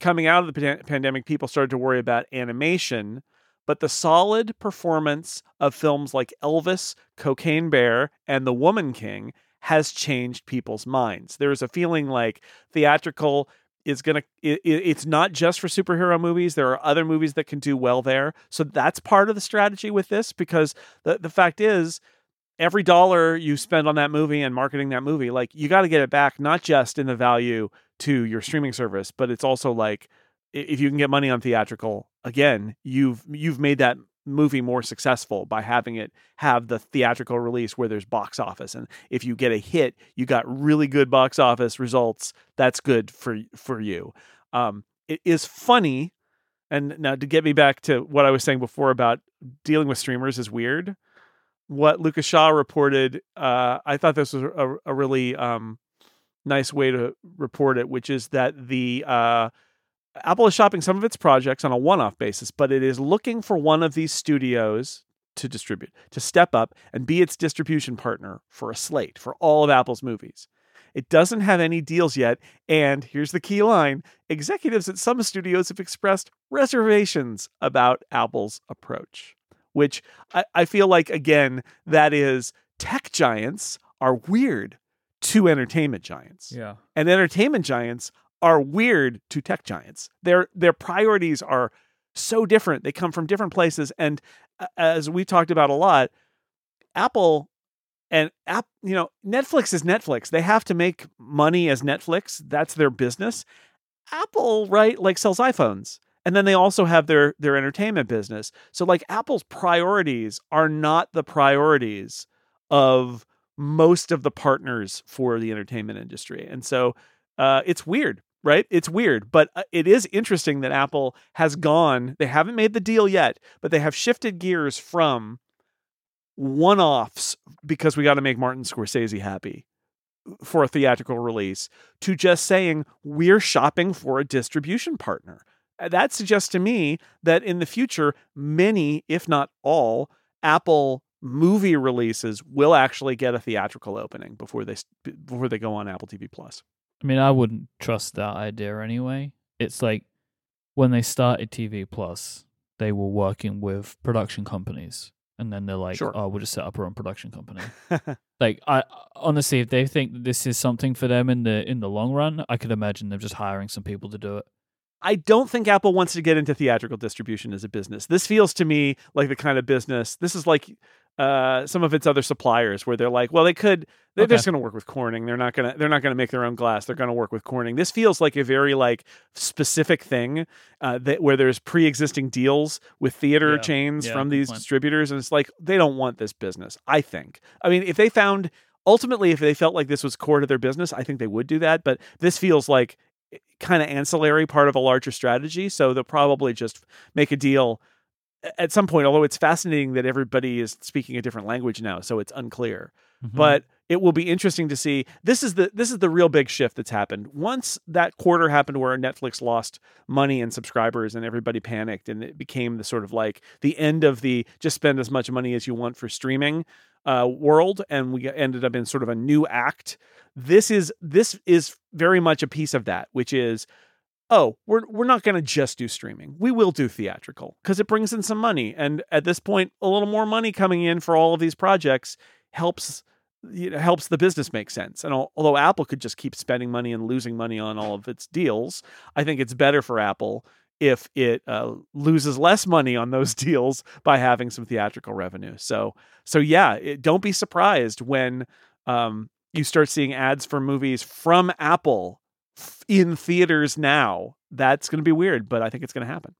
Coming out of the pan- pandemic, people started to worry about animation. But the solid performance of films like Elvis, Cocaine Bear, and The Woman King has changed people's minds. There's a feeling like theatrical is going to it, it's not just for superhero movies there are other movies that can do well there so that's part of the strategy with this because the the fact is every dollar you spend on that movie and marketing that movie like you got to get it back not just in the value to your streaming service but it's also like if you can get money on theatrical again you've you've made that movie more successful by having it have the theatrical release where there's box office and if you get a hit you got really good box office results that's good for for you. Um, it is funny and now to get me back to what i was saying before about dealing with streamers is weird. What lucas shaw reported uh, i thought this was a, a really um, nice way to report it which is that the uh, Apple is shopping some of its projects on a one off basis, but it is looking for one of these studios to distribute, to step up and be its distribution partner for a slate for all of Apple's movies. It doesn't have any deals yet. And here's the key line executives at some studios have expressed reservations about Apple's approach, which I, I feel like, again, that is tech giants are weird to entertainment giants. Yeah. And entertainment giants are weird to tech giants. Their their priorities are so different. They come from different places and as we talked about a lot, Apple and app, you know, Netflix is Netflix. They have to make money as Netflix. That's their business. Apple, right, like sells iPhones. And then they also have their their entertainment business. So like Apple's priorities are not the priorities of most of the partners for the entertainment industry. And so uh, it's weird right? It's weird, but uh, it is interesting that Apple has gone, they haven't made the deal yet, but they have shifted gears from one offs because we got to make Martin Scorsese happy for a theatrical release to just saying we're shopping for a distribution partner. Uh, that suggests to me that in the future, many, if not all, Apple movie releases will actually get a theatrical opening before they before they go on Apple TV Plus. I mean, I wouldn't trust that idea anyway. It's like when they started TV Plus, they were working with production companies, and then they're like, Sure. "Oh, we'll just set up our own production company." like, I honestly, if they think this is something for them in the in the long run, I could imagine them just hiring some people to do it. I don't think Apple wants to get into theatrical distribution as a business. This feels to me like the kind of business. This is like uh, some of its other suppliers, where they're like, well, they could. They're Okay. just going to work with Corning. They're not going to. They're not going to make their own glass. They're going to work with Corning. This feels like a very like specific thing uh, that where there's pre-existing deals with theater Yeah. chains Yeah, from these point. distributors, and it's like they don't want this business. I think. I mean, if they found ultimately, if they felt like this was core to their business, I think they would do that. But this feels like kind of ancillary part of a larger strategy. So they'll probably just make a deal at some point. Although it's fascinating that everybody is speaking a different language now, so it's unclear. Mhm. But it will be interesting to see. This is the this is the real big shift that's happened. Once that quarter happened where Netflix lost money and subscribers and everybody panicked and it became the sort of like the end of the just spend as much money as you want for streaming uh, world and we ended up in sort of a new act. This is this is very much a piece of that, which is oh, we're we're not going to just do streaming. We will do theatrical because it brings in some money, and at this point, a little more money coming in for all of these projects helps you know, helps the business make sense. And although Apple could just keep spending money and losing money on all of its deals, I think it's better for Apple if it uh, loses less money on those deals by having some theatrical revenue. So so yeah, it, don't be surprised when um, you start seeing ads for movies from Apple in theaters now. That's going to be weird, but I think it's going to happen.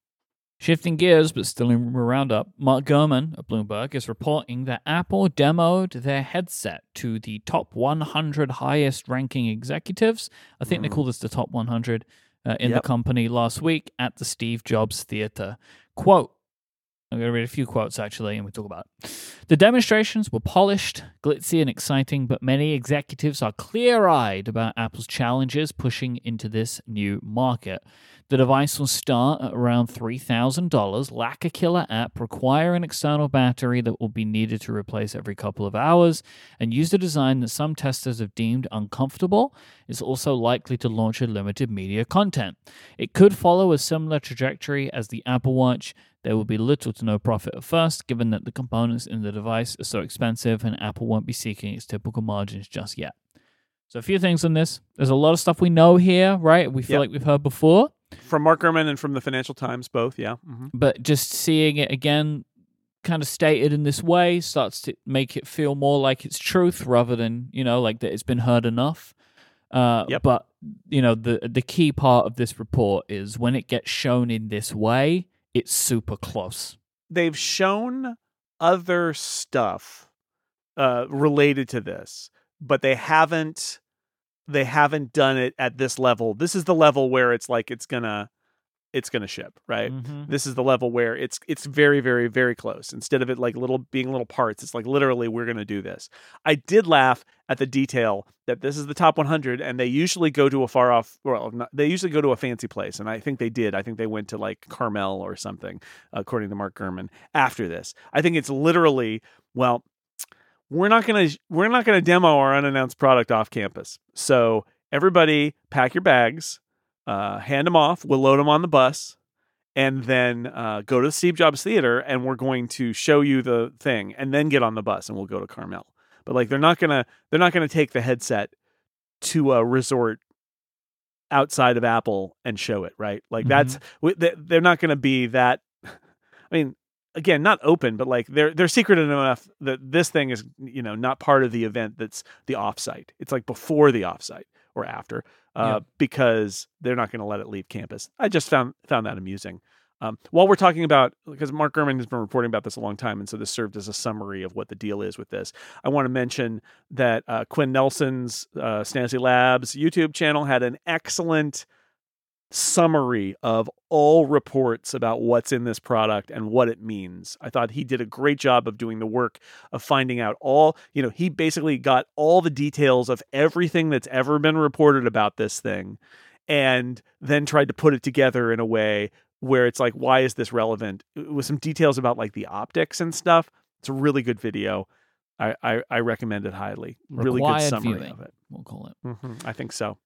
Shifting gears, but still in roundup, Mark Gurman of Bloomberg is reporting that Apple demoed their headset to the top 100 highest ranking executives. I think they Mm. call this the top 100 uh, in the company last week at the Steve Jobs Theater. Quote I'm going to read a few quotes actually, and we talk about it. The demonstrations were polished, glitzy, and exciting, but many executives are clear eyed about Apple's challenges pushing into this new market. The device will start at around $3,000, lack a killer app, require an external battery that will be needed to replace every couple of hours, and use a design that some testers have deemed uncomfortable. It's also likely to launch a limited media content. It could follow a similar trajectory as the Apple Watch. There will be little to no profit at first, given that the components in the device are so expensive and Apple won't be seeking its typical margins just yet. So, a few things on this. There's a lot of stuff we know here, right? We feel Yep. like we've heard before. From Mark Gurman and from the Financial Times, both. Yeah. hmm but just seeing it again kind of stated in this way starts to make it feel more like it's truth rather than you know like that it's been heard enough uh, Yep. but you know the the key part of this report is when it gets shown in this way it's super close They've shown other stuff uh, related to this, but they haven't. They haven't done it at this level. This is the level where it's like it's gonna, it's gonna ship, right? Mhm. This is the level where it's it's very very very close. Instead of it like little being little parts, it's like literally we're going to do this. I did laugh at the detail that this is the top 100 and they usually go to a far off well not, they usually go to a fancy place and I think they did. I think they went to like Carmel or something according to Mark Gurman after this. I think it's literally well we're not going to we're not going to demo our unannounced product off campus. So everybody pack your bags, uh, hand them off, we'll load them on the bus and then uh, go to the Steve Jobs Theater, and we're going to show you the thing, and then get on the bus, and we'll go to Carmel. But like, they're not gonna they're not gonna take the headset to a resort outside of Apple and show it, right? Like that's w- they- they're not gonna be that. I mean, again, not open, but like they're they're secretive enough that this thing is you know not part of the event. That's the offsite. It's like before the offsite or after, uh, Yeah. because they're not going to let it leave campus. I just found found that amusing. Um, while we're talking about, because Mark Gurman has been reporting about this a long time, and so this served as a summary of what the deal is with this. I want to mention that uh, Quinn Nelson's uh, Snazzy Labs YouTube channel had an excellent summary of all reports about what's in this product and what it means. I thought he did a great job of doing the work of finding out all, you know, he basically got all the details of everything that's ever been reported about this thing and then tried to put it together in a way where it's like why is this relevant with some details about like the optics and stuff. It's a really good video. I I, I recommend it highly. really good summary viewing. of it. we'll call it hmm I think so.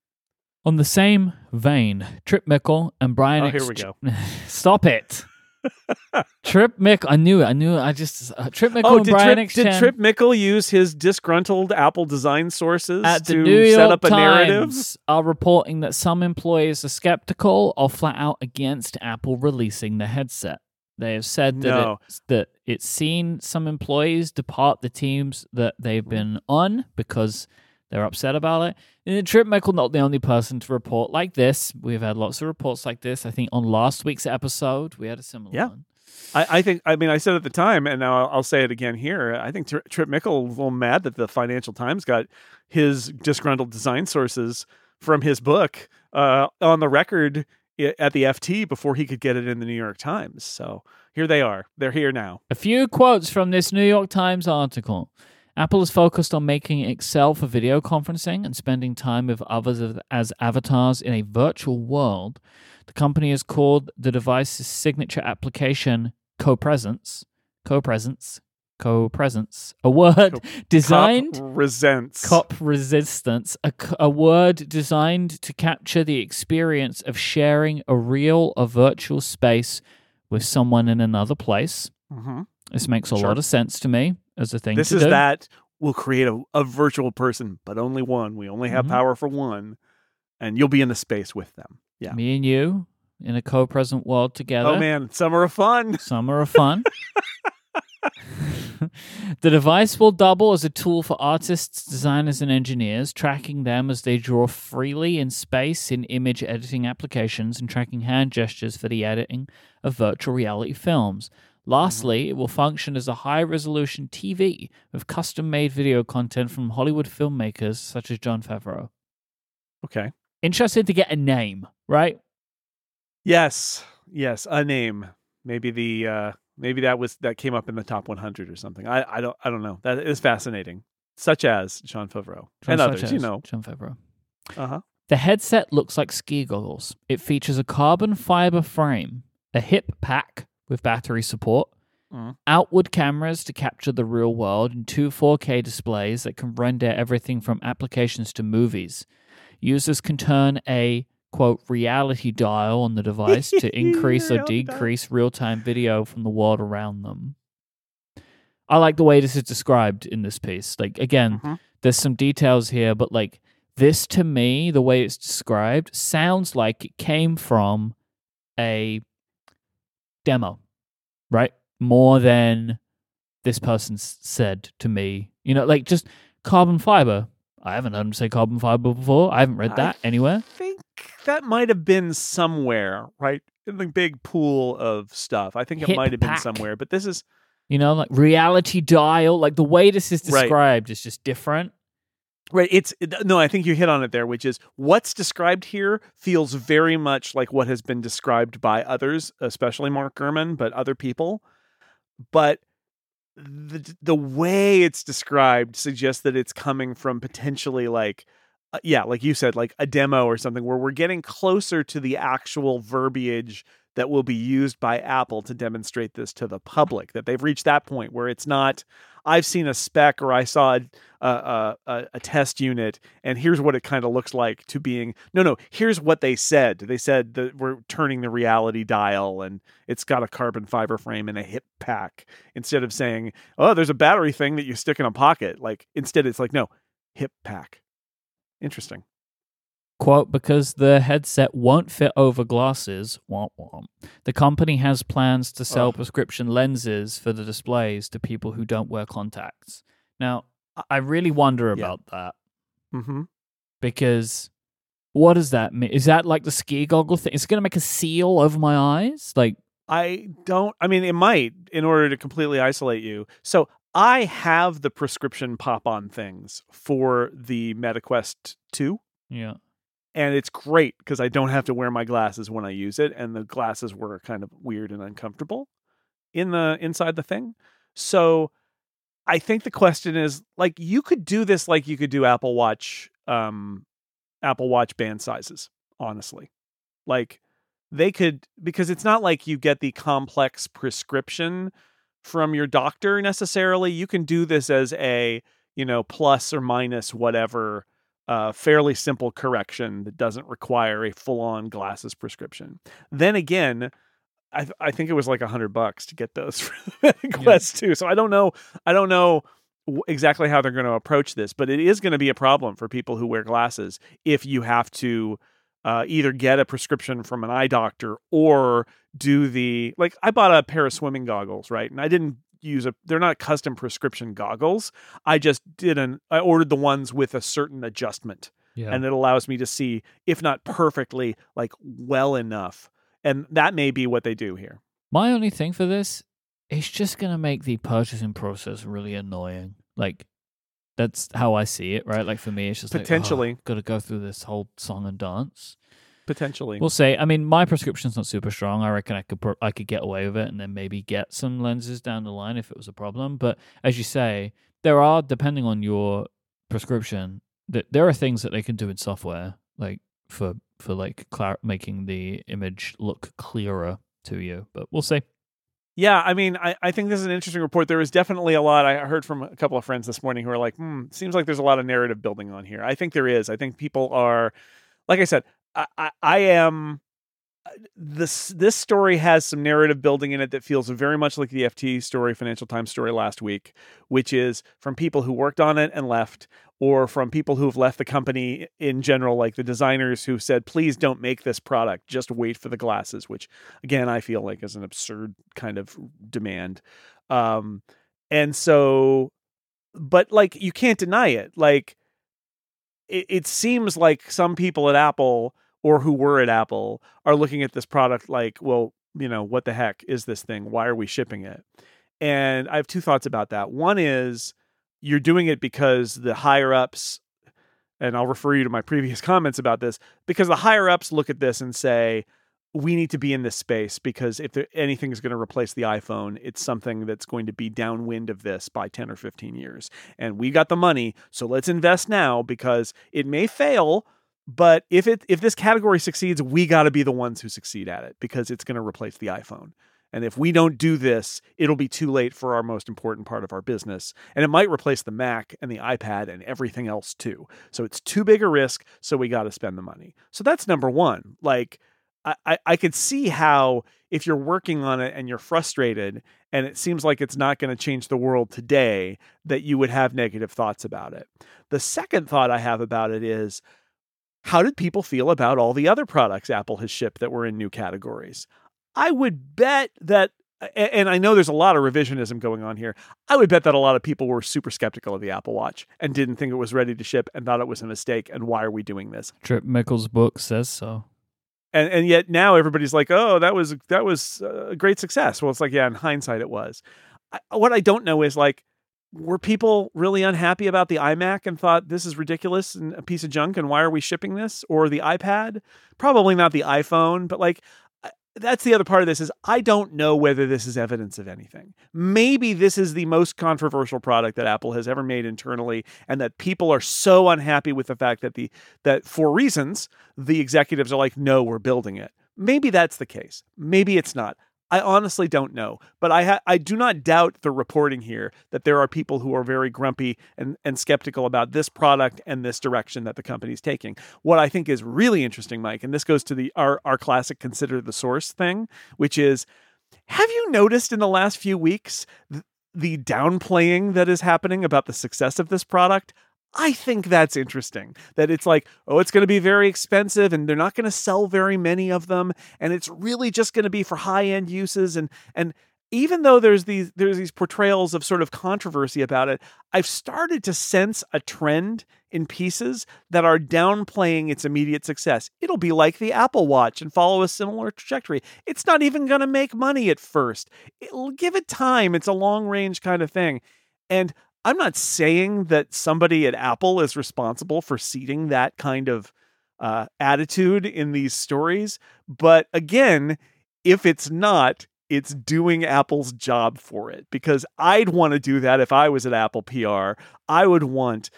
On the same vein trip mickle and brian Oh, here we go. stop it trip mick i knew it i knew it i just uh, trip mickle Oh, and did brian Trip, X did Trip Mickle use his disgruntled Apple design sources at the to New York set up a narrative? Times are reporting that some employees are skeptical or flat out against Apple releasing the headset. They have said that No. it's, that it's seen some employees depart the teams that they've Mm-hmm. been on because they're upset about it. And Trip Mickle not the only person to report like this. We've had lots of reports like this. I think on last week's episode we had a similar Yeah. one. I, I think. I mean, I said at the time, and now I'll, I'll say it again here. I think Tri- Trip Mickle a little mad that the Financial Times got his disgruntled design sources from his book uh, on the record at the FT before he could get it in the New York Times. So here they are. They're here now. A few quotes from this New York Times article. Apple is focused on making Excel for video conferencing and spending time with others as- avatars in a virtual world. The company has called the device's signature application co-presence, co-presence, co-presence, a word designed Cop resents. cop resistance, a, a word designed to capture the experience of sharing a real or virtual space with someone in another place. Mhm. This makes a Sure. lot of sense to me as a thing This is do. that we'll create a, a virtual person, but only one. We only have Mhm. power for one, and you'll be in the space with them. Yeah. Me and you in a co-present world together. Oh man, summer of fun. Summer of fun. the device will double as a tool for artists, designers, and engineers, tracking them as they draw freely in space in image editing applications and tracking hand gestures for the editing of virtual reality films. Lastly, it will function as a high resolution TV with custom made video content from Hollywood filmmakers such as Jon Favreau. Okay. Interested to get a name, right? Yes. Yes. A name. Maybe the uh Maybe that was that came up in the top 100 or something. I, I don't I don't know. That is fascinating. Such as Jon Favreau and Such others, you know. Jon Favreau. Uh huh. The headset looks like ski goggles. It features a carbon fiber frame, a hip pack with battery support, Mhm. outward cameras to capture the real world, and two 4K displays that can render everything from applications to movies. Users can turn a quote reality dial on the device to increase or decrease real time video from the world around them. I like the way this is described in this piece. Like again, Mhm. there's some details here, but like this to me, the way it's described, sounds like it came from a demo, right? More than this person said to me. You know, like just carbon fiber. I haven't heard him say carbon fiber before. I haven't read I that anywhere. I think that might have been somewhere, right? In the big pool of stuff. I think it Hip might have been somewhere, but this is You know, like reality dial. Like the way this is Right. described is just different. Right. It's no, I think you hit on it there, which is what's described here feels very much like what has been described by others, especially Mark Gurman, but other people. But the the way it's described suggests that it's coming from potentially like uh, yeah, like you said, like a demo or something where we're getting closer to the actual verbiage that will be used by Apple to demonstrate this to the public. That they've reached that point where it's not I've seen a spec or I saw a a, a, a test unit and here's what it kind of looks like to being no no here's what they said. They said that we're turning the reality dial and it's got a carbon fiber frame and a hip pack instead of saying oh there's a battery thing that you stick in a pocket. Like instead it's like no hip pack. Interesting Quote, because the headset won't fit over glasses, womp womp. The company has plans to sell Ugh. prescription lenses for the displays to people who don't wear contacts. Now, I- really wonder Yeah. about that mm-hmm. because what does that mean? Is that like the ski goggle thing? Is it going to make a seal over my eyes? Like, I don't. I mean, it might in order to completely isolate you. So I have the prescription pop-on things for the MetaQuest Two, yeah. And it's great because I don't have to wear my glasses when I use it, and the glasses were kind of weird and uncomfortable in the inside the thing. So I think the question is like you could do this like you could do Apple Watch, um, Apple Watch band sizes. Honestly, like they could because it's not like you get the complex prescription from your doctor necessarily. You can do this as a you know plus or minus whatever uh, fairly simple correction that doesn't require a full-on glasses prescription. Then again, I, th- I think it was like a hundred bucks to get those for the Quest too. So I don't know. I don't know exactly how they're going to approach this, but it is going to be a problem for people who wear glasses if you have to uh, either get a prescription from an eye doctor or do the like. I bought a pair of swimming goggles, right, and I didn't use a. They're not custom prescription goggles. I just did an. I ordered the ones with a certain adjustment Yeah. and it allows me to see if not perfectly like well enough and that may be what they do here My only thing for this, it's just gonna make the purchasing process really annoying. Like that's how I see it, right? Like for me, it's just Potentially. like, oh, got to go through this whole song and dance. Potentially We'll say. I mean, my prescription's not super strong. I reckon I could pro- I could get away with it, and then maybe get some lenses down the line if it was a problem. But as you say, there are depending on your prescription, that there are things that they can do in software, like for for like clar- making the image look clearer to you. But we'll see. yeah i mean I, I think this is an interesting report there is definitely a lot i heard from a couple of friends this morning who are like hmm seems like there's a lot of narrative building on here i think there is i think people are like i said i i, am this this story has some narrative building in it that feels very much like the FT story, Financial Times story last week, which is from people who worked on it and left, or from people who have left the company in general, like the designers who said, "Please don't make this product, just wait for the glasses," which again I feel like is an absurd kind of demand. Um, and so, but like you can't deny it, like it, it seems like some people at Apple or who were at Apple are looking at this product like, well, you know, what the heck is this thing? Why are we shipping it? And I have two thoughts about that. One is you're doing it because the higher ups, and I'll refer you to my previous comments about this, because the higher ups look at this and say, we need to be in this space because if there, anything is going to replace the iPhone, it's something that's going to be downwind of this by 10 or 15 years. And we got the money, so let's invest now because it may fail, but if it if this category succeeds, we got to be the ones who succeed at it because it's going to replace the iPhone. And if we don't do this, it'll be too late for our most important part of our business. And it might replace the Mac and the iPad and everything else too. So it's too big a risk. So we got to spend the money. So that's number one. Like, I, I could see how if you're working on it and you're frustrated and it seems like it's not going to change the world today, that you would have negative thoughts about it. The second thought I have about it is how did people feel about all the other products Apple has shipped that were in new categories? I would bet that, and I know there's a lot of revisionism going on here. I would bet that a lot of people were super skeptical of the Apple Watch and didn't think it was ready to ship and thought it was a mistake. And why are we doing this? Trip Mickle's book says so. And and yet now everybody's like, oh, that was that was uh, a great success. Well, it's like, yeah, in hindsight, it was. I, what I don't know is like, were people really unhappy about the iMac and thought this is ridiculous and a piece of junk and why are we shipping this? Or the iPad? Probably not the iPhone, but like that's the other part of this is I don't know whether this is evidence of anything. Maybe this is the most controversial product that Apple has ever made internally and that people are so unhappy with the fact that the that for reasons the executives are like no we're building it. Maybe that's the case. Maybe it's not. I honestly don't know, but I ha- I do not doubt the reporting here that there are people who are very grumpy and, and skeptical about this product and this direction that the company's taking. What I think is really interesting, Mike, and this goes to the our our classic consider the source thing, which is have you noticed in the last few weeks th- the downplaying that is happening about the success of this product? I think that's interesting that it's like, oh, it's going to be very expensive and they're not going to sell very many of them and it's really just going to be for high-end uses and and even though there's these there's these portrayals of sort of controversy about it, I've started to sense a trend in pieces that are downplaying its immediate success. It'll be like the Apple Watch and follow a similar trajectory. It's not even going to make money at first. It'll give it time. It's a long-range kind of thing. And I'm not saying that somebody at Apple is responsible for seeding that kind of uh, attitude in these stories. But again, if it's not, it's doing Apple's job for it because I'd want to do that if I was at Apple PR. I would want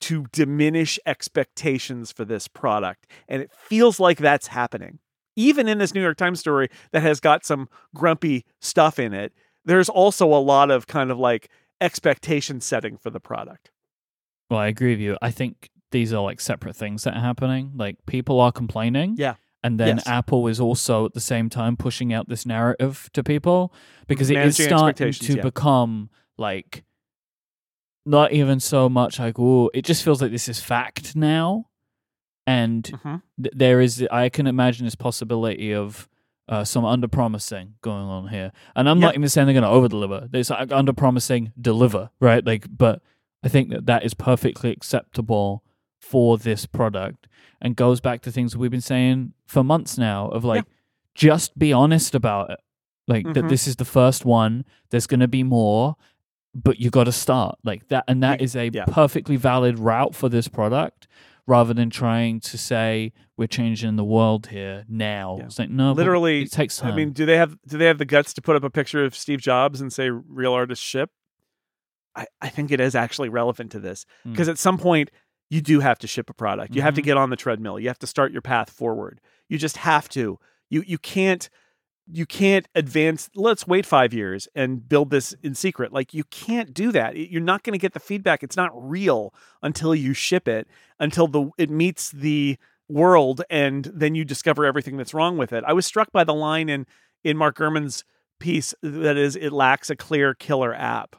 to diminish expectations for this product. And it feels like that's happening. Even in this New York Times story that has got some grumpy stuff in it, there's also a lot of kind of like, expectation setting for the product. Well, I agree with you. I think these are like separate things that are happening. Like people are complaining. Yeah. And then Yes. Apple is also at the same time pushing out this narrative to people because it is Managing starting to yeah. become like not even so much like oh it just feels like this is fact now and Mhm. th- there is i can imagine this possibility of uh, some under promising going on here. And i'm Yeah. not even saying they're going to over deliver there's like under promising deliver right? Like but i think that that is perfectly acceptable for this product and goes back to things we've been saying for months now of like just be honest about it. Like that Mhm. this is the first one. There's going to be more but you got to start. Like that and that is a yeah. perfectly valid route for this product rather than trying to say we're changing the world here now Yeah. it's like no Literally, it takes time I mean, do they have do they have the guts to put up a picture of Steve Jobs and say real artist ship? I, I think it is actually relevant to this Mm. because at some point you do have to ship a product. You have to Mhm. get on the treadmill. You have to start your path forward. You just have to. You you can't you can't advance let's wait 5 years and build this in secret. Like you can't do that. You're not going to get the feedback. It's not real until you ship it, until the it meets the world and then you discover everything that's wrong with it. I was struck by the line in in Mark Gurman's piece that is it lacks a clear killer app.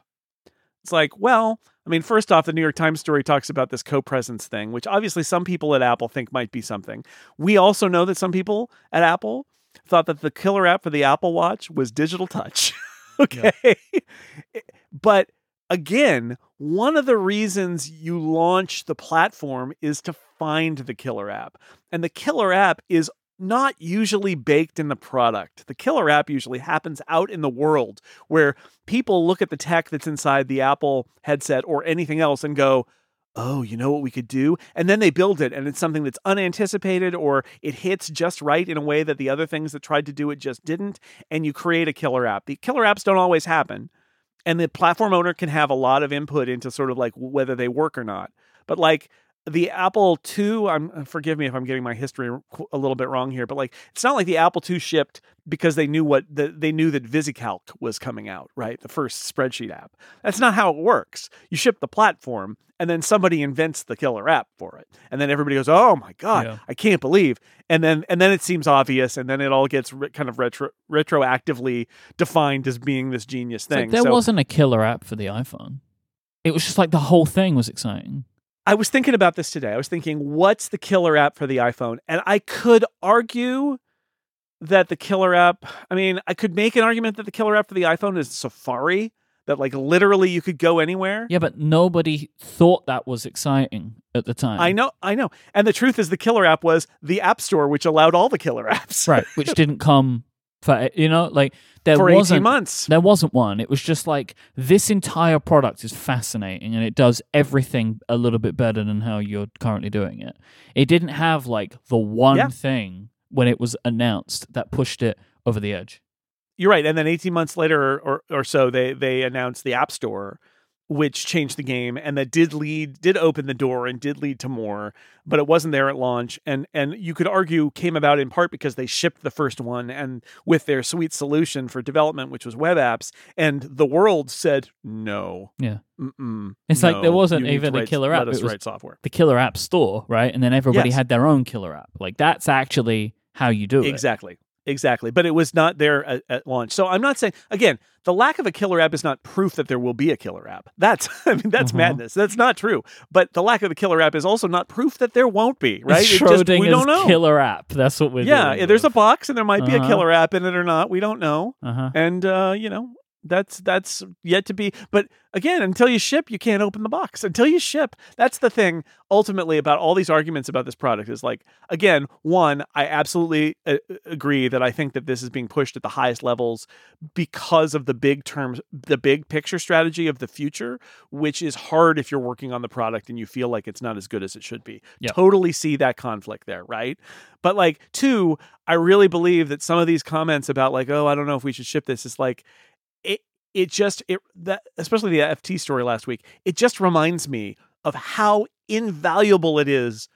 It's like, well, I mean, first off, the New York Times story talks about this co-presence thing, which obviously some people at Apple think might be something. We also know that some people at Apple thought that the killer app for the Apple Watch was digital touch. okay. but again, one of the reasons you launch the platform is to find the killer app. And the killer app is not usually baked in the product. The killer app usually happens out in the world where people look at the tech that's inside the Apple headset or anything else and go, oh, you know what we could do? And then they build it and it's something that's unanticipated or it hits just right in a way that the other things that tried to do it just didn't. And you create a killer app. The killer apps don't always happen. And the platform owner can have a lot of input into sort of like whether they work or not. But like the Apple II, I'm uh, forgive me if I'm getting my history a little bit wrong here, but like it's not like the Apple II shipped because they knew what the, they knew that VisiCalc was coming out, right? The first spreadsheet app. That's not how it works. You ship the platform and then somebody invents the killer app for it. And then everybody goes, "Oh my god, yeah. I can't believe." And then and then it seems obvious and then it all gets re- kind of retro retroactively defined as being this genius thing. Like there so, wasn't a killer app for the iPhone. It was just like the whole thing was exciting. I was thinking about this today. I was thinking, what's the killer app for the iPhone? And I could argue that the killer app, I mean, I could make an argument that the killer app for the iPhone is Safari, that like literally you could go anywhere. Yeah, but nobody thought that was exciting at the time. I know, I know. And the truth is, the killer app was the App Store, which allowed all the killer apps. right, which didn't come for, eh, you know, like there for wasn't, 18 months. There wasn't one. It was just like this entire product is fascinating and it does everything a little bit better than how you're currently doing it. It didn't have like the one yeah. thing when it was announced that pushed it over the edge. You're right. And then 18 months later or, or so, they they announced the App Store, which changed the game and that did lead did open the door and did lead to more but it wasn't there at launch. And and you could argue came about in part because they shipped the first one and with their sweet solution for development which was web apps and the world said no. Yeah. Mm-mm, it's no, like there wasn't even write, a killer app. let us it was write software. the killer app store right? And then everybody yes. had their own killer app. Like that's actually how you do it. Exactly Exactly. But it was not there at, at, launch. So I'm not saying again, the lack of a killer app is not proof that there will be a killer app. That's I mean that's uh-huh. madness. That's not true. But the lack of the killer app is also not proof that there won't be, right? It's just, we don't know. killer app. That's what we're yeah, doing. there's a box and there might uh-huh. be a uh-huh. killer app in it or not. We don't know. Uh-huh. And uh, you know, that's that's yet to be but again until you ship you can't open the box. Until you ship that's the thing ultimately about all these arguments about this product is like again one i absolutely a- uh, agree that i think that this is being pushed at the highest levels because of the big terms the big picture strategy of the future which is hard if you're working on the product and you feel like it's not as good as it should be. Yep. totally see that conflict there right? But like two i really believe that some of these comments about like oh i don't know if we should ship this is like it it just it that especially the FT story last week, it just reminds me of how invaluable it is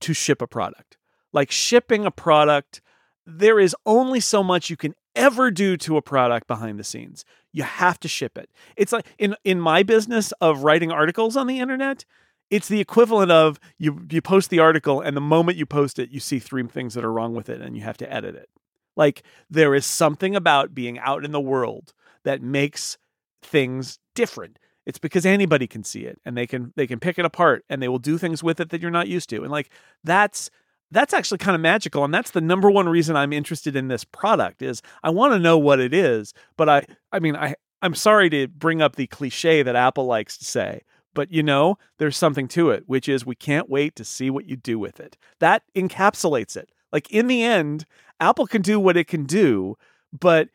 to ship a product. Like shipping a product, there is only so much you can ever do to a product behind the scenes. You have to ship it. It's like in in my business of writing articles on the internet, it's the equivalent of you you post the article and the moment you post it, you see three things that are wrong with it and you have to edit it. Like there is something about being out in the world that makes things different. It's because anybody can see it and they can they can pick it apart and they will do things with it that you're not used to. And like that's that's actually kind of magical and that's the number one reason I'm interested in this product is I want to know what it is, but I I mean I I'm sorry to bring up the cliche that Apple likes to say, but you know, there's something to it, which is we can't wait to see what you do with it. That encapsulates it. Like in the end, Apple can do what it can do, but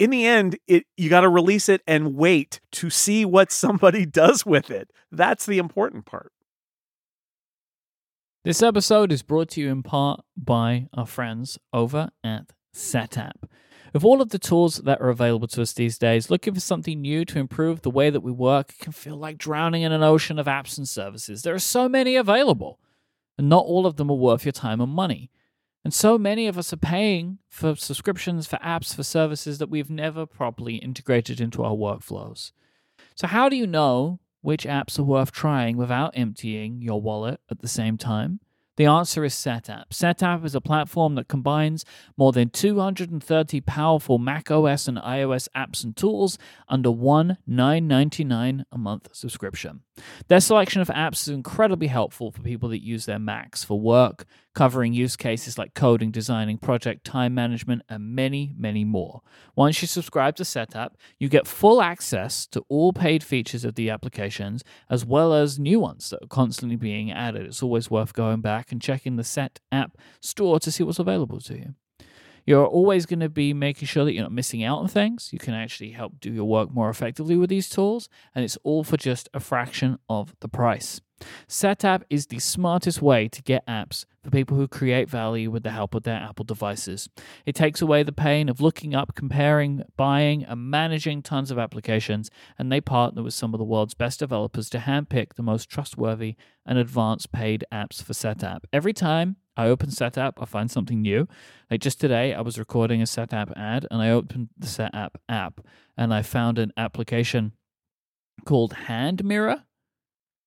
in the end, it you got to release it and wait to see what somebody does with it. That's the important part. This episode is brought to you in part by our friends over at Setapp. With all of the tools that are available to us these days, looking for something new to improve the way that we work can feel like drowning in an ocean of apps and services. There are so many available, and not all of them are worth your time and money. And so many of us are paying for subscriptions for apps, for services that we've never properly integrated into our workflows. So, how do you know which apps are worth trying without emptying your wallet at the same time? The answer is Setapp. Setapp is a platform that combines more than 230 powerful Mac OS and iOS apps and tools under one $9.99 a month subscription. Their selection of apps is incredibly helpful for people that use their Macs for work, covering use cases like coding, designing, project time management, and many, many more. Once you subscribe to Setapp, you get full access to all paid features of the applications, as well as new ones that are constantly being added. It's always worth going back and checking the Set app store to see what's available to you. You're always going to be making sure that you're not missing out on things. You can actually help do your work more effectively with these tools, and it's all for just a fraction of the price. SetApp is the smartest way to get apps for people who create value with the help of their Apple devices. It takes away the pain of looking up, comparing, buying, and managing tons of applications, and they partner with some of the world's best developers to handpick the most trustworthy and advanced paid apps for SetApp. Every time I open SetApp, I find something new. Like just today, I was recording a SetApp ad, and I opened the SetApp app, and I found an application called Hand Mirror,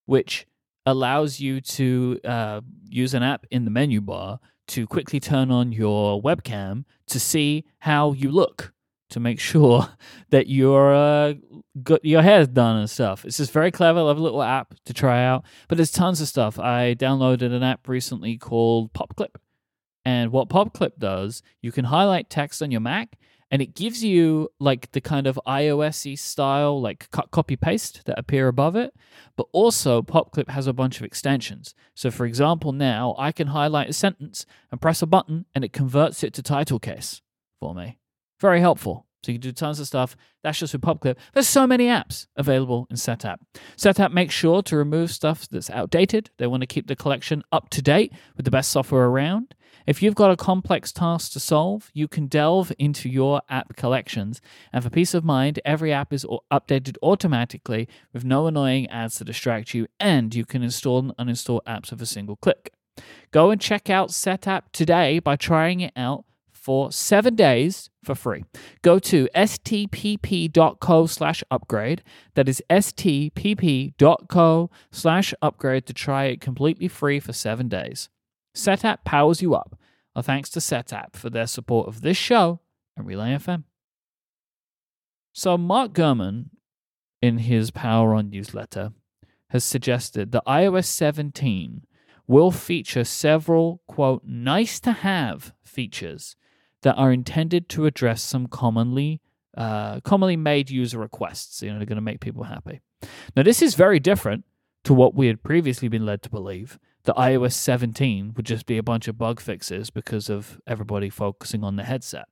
which allows you to uh, use an app in the menu bar to quickly turn on your webcam to see how you look to make sure that your uh, got your done and stuff. It's just very clever. Love a little app to try out. But there's tons of stuff. I downloaded an app recently called PopClip. And what PopClip does, you can highlight text on your Mac and it gives you like the kind of iOS style, like cut, copy, paste that appear above it. But also, PopClip has a bunch of extensions. So, for example, now I can highlight a sentence and press a button, and it converts it to title case for me. Very helpful. So you can do tons of stuff. That's just with PopClip. There's so many apps available in Setapp. Setapp makes sure to remove stuff that's outdated. They want to keep the collection up to date with the best software around. If you've got a complex task to solve, you can delve into your app collections. And for peace of mind, every app is updated automatically with no annoying ads to distract you, and you can install and uninstall apps with a single click. Go and check out Setapp today by trying it out for seven days for free. Go to stpp.co slash upgrade. That is stpp.co slash upgrade to try it completely free for seven days. Setapp powers you up. Thanks to Setapp for their support of this show and Relay FM. So, Mark Gurman, in his Power On newsletter, has suggested that iOS 17 will feature several, quote, nice to have features that are intended to address some commonly uh, commonly made user requests. You know, they're going to make people happy. Now, this is very different to what we had previously been led to believe that iOS 17 would just be a bunch of bug fixes because of everybody focusing on the headset.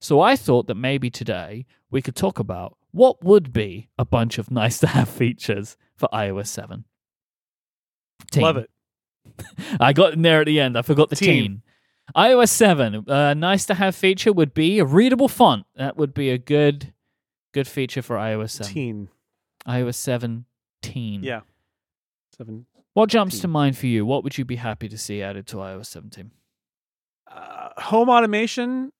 So I thought that maybe today we could talk about what would be a bunch of nice to have features for iOS 7. Teen. Love it. I got in there at the end. I forgot the teen. teen. iOS 7, uh, nice to have feature would be a readable font. That would be a good good feature for iOS 7. Teen. iOS 17. Yeah. 7 what jumps to mind for you? What would you be happy to see added to iOS 17? Uh, home automation,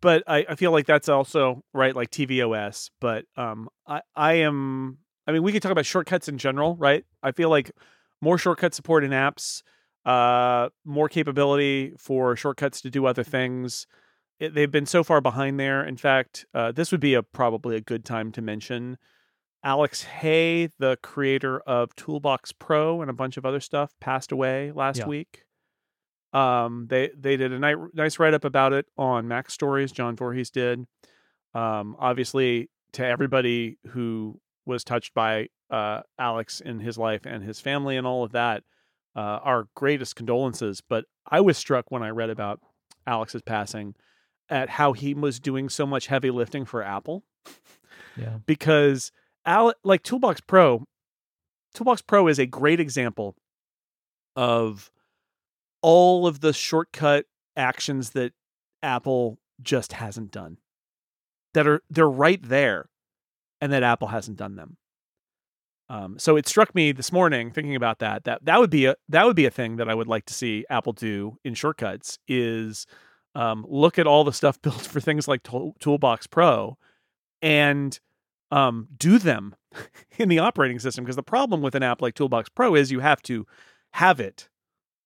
but I, I feel like that's also right, like tvOS. But um, I I am. I mean, we could talk about shortcuts in general, right? I feel like more shortcut support in apps, uh, more capability for shortcuts to do other things. It, they've been so far behind there. In fact, uh, this would be a probably a good time to mention Alex Hay, the creator of Toolbox Pro and a bunch of other stuff, passed away last yeah. week. Um, they they did a nice, nice write up about it on MacStories. John Voorhees did. Um, obviously, to everybody who was touched by uh, Alex in his life and his family and all of that, uh, our greatest condolences. But I was struck when I read about Alex's passing at how he was doing so much heavy lifting for Apple. Yeah. because Al- like Toolbox Pro, Toolbox Pro is a great example of all of the shortcut actions that Apple just hasn't done. That are they're right there, and that Apple hasn't done them. Um, so it struck me this morning thinking about that that that would be a that would be a thing that I would like to see Apple do in shortcuts is um, look at all the stuff built for things like Tool- Toolbox Pro and um, do them in the operating system. Because the problem with an app like Toolbox Pro is you have to have it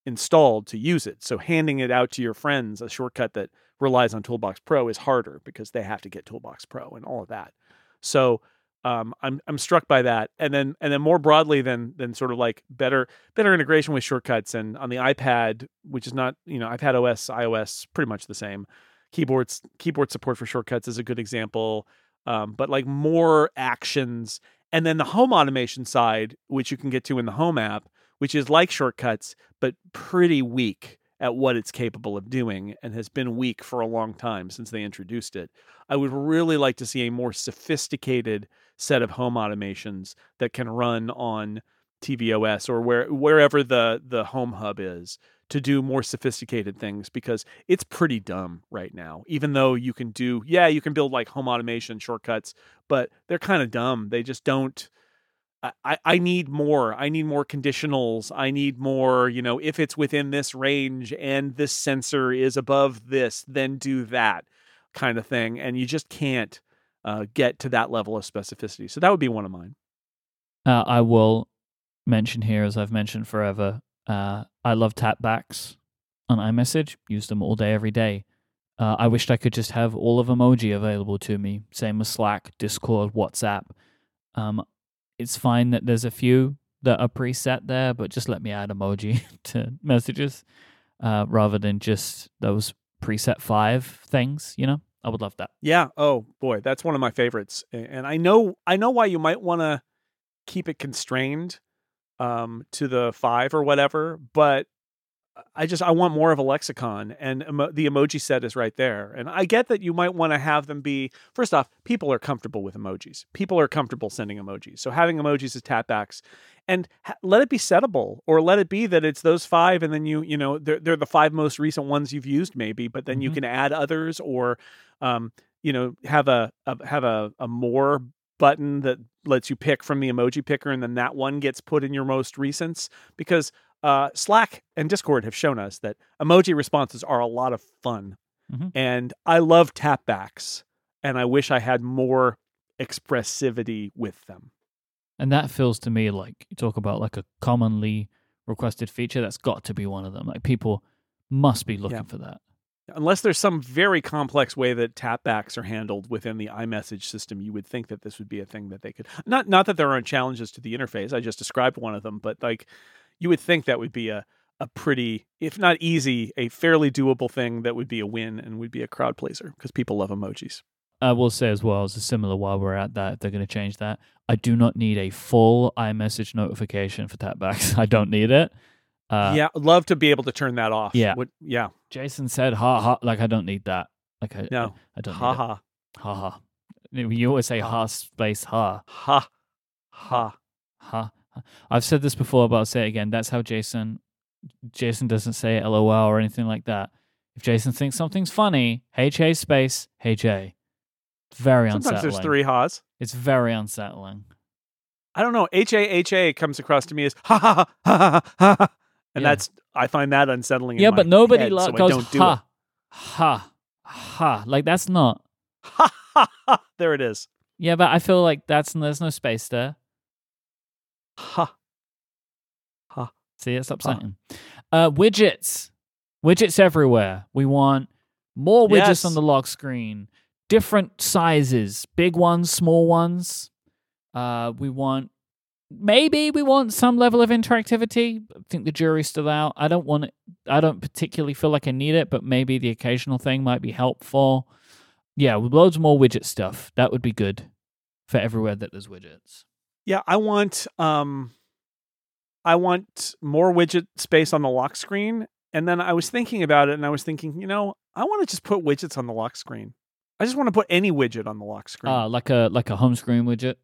installed to use it. So handing it out to your friends, a shortcut that relies on Toolbox Pro, is harder because they have to get Toolbox Pro and all of that. So um, I'm I'm struck by that, and then and then more broadly than than sort of like better better integration with shortcuts and on the iPad, which is not you know iPad OS iOS pretty much the same. Keyboards keyboard support for shortcuts is a good example um, but like more actions. And then the home automation side, which you can get to in the home app, which is like shortcuts, but pretty weak at what it's capable of doing and has been weak for a long time since they introduced it. I would really like to see a more sophisticated set of home automations that can run on tvOS or where wherever the the home hub is to do more sophisticated things because it's pretty dumb right now. Even though you can do, yeah, you can build like home automation shortcuts, but they're kind of dumb. They just don't. I, I need more. I need more conditionals. I need more, you know, if it's within this range and this sensor is above this, then do that kind of thing. And you just can't uh, get to that level of specificity. So that would be one of mine. Uh, I will mention here, as I've mentioned forever, uh, I love tapbacks on iMessage. Use them all day, every day. Uh, I wished I could just have all of emoji available to me. Same with Slack, Discord, WhatsApp. Um, it's fine that there's a few that are preset there, but just let me add emoji to messages uh, rather than just those preset five things. You know, I would love that. Yeah. Oh boy, that's one of my favorites, and I know I know why you might want to keep it constrained um, to the five or whatever, but I just I want more of a lexicon, and emo- the emoji set is right there. And I get that you might want to have them be first off, people are comfortable with emojis. People are comfortable sending emojis, so having emojis as tapbacks, and ha- let it be settable, or let it be that it's those five, and then you you know they're they're the five most recent ones you've used maybe, but then mm-hmm. you can add others, or um, you know have a, a have a, a more button that lets you pick from the emoji picker and then that one gets put in your most recents because uh, Slack and Discord have shown us that emoji responses are a lot of fun. Mm-hmm. And I love tapbacks and I wish I had more expressivity with them. And that feels to me like you talk about like a commonly requested feature that's got to be one of them. Like people must be looking yeah. for that unless there's some very complex way that tapbacks are handled within the iMessage system, you would think that this would be a thing that they could not not that there aren't challenges to the interface. I just described one of them, but like you would think that would be a a pretty, if not easy, a fairly doable thing that would be a win and would be a crowd pleaser because people love emojis. I will say as well as a similar while we're at that, if they're going to change that, I do not need a full iMessage notification for tapbacks. I don't need it. Uh, yeah, love to be able to turn that off. Yeah, what, yeah. Jason said, "Ha ha," like I don't need that. Like I no, I, I don't. Ha ha, ha ha. You always say ha, ha space ha ha ha ha. I've said this before, but I'll say it again. That's how Jason. Jason doesn't say LOL or anything like that. If Jason thinks something's funny, HA space HA. It's very unsettling. Sometimes there's three ha's. It's very unsettling. I don't know. H A H A comes across to me as ha ha ha ha ha ha and yeah. that's I find that unsettling. Yeah, but nobody head, lo- so goes ha, ha, ha. Like that's not ha ha ha. There it is. Yeah, but I feel like that's there's no space there. Ha, ha. See, it's upsetting. Uh, widgets, widgets everywhere. We want more widgets yes. on the lock screen, different sizes, big ones, small ones. Uh, we want maybe we want some level of interactivity. I think the jury's still out. I don't want it. I don't particularly feel like I need it, but maybe the occasional thing might be helpful. Yeah, with loads more widget stuff. That would be good for everywhere that there's widgets. Yeah, I want um I want more widget space on the lock screen. And then I was thinking about it and I was thinking, you know, I want to just put widgets on the lock screen. I just want to put any widget on the lock screen. Uh, like a like a home screen widget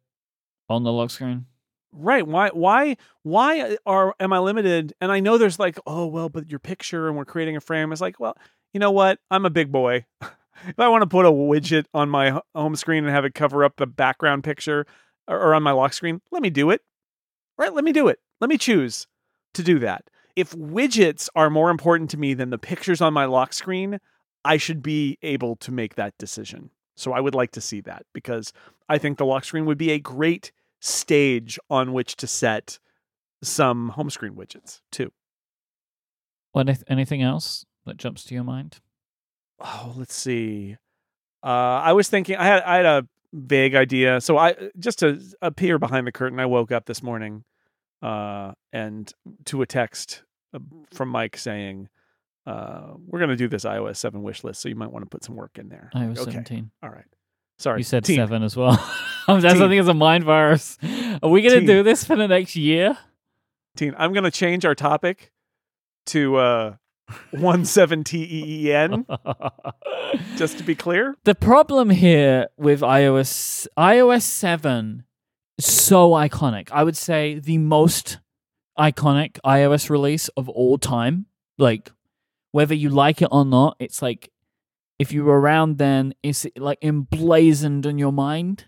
on the lock screen. Right. Why why why are am I limited? And I know there's like, oh well, but your picture and we're creating a frame. It's like, well, you know what? I'm a big boy. if I want to put a widget on my home screen and have it cover up the background picture or, on my lock screen, let me do it. Right? Let me do it. Let me choose to do that. If widgets are more important to me than the pictures on my lock screen, I should be able to make that decision. So I would like to see that because I think the lock screen would be a great stage on which to set some home screen widgets too. What anything else that jumps to your mind? Oh, let's see. Uh, I was thinking I had I had a vague idea. So I just to appear behind the curtain, I woke up this morning uh, and to a text uh, from Mike saying, uh, "We're going to do this iOS seven wish list, so you might want to put some work in there." iOS okay. seventeen. All right. Sorry, you said teen. seven as well. That's something as a mind virus. Are we going to do this for the next year? Teen, I'm going to change our topic to uh, one seven T E E N. Just to be clear, the problem here with iOS iOS seven so iconic. I would say the most iconic iOS release of all time. Like, whether you like it or not, it's like if you were around then, it's like emblazoned in your mind.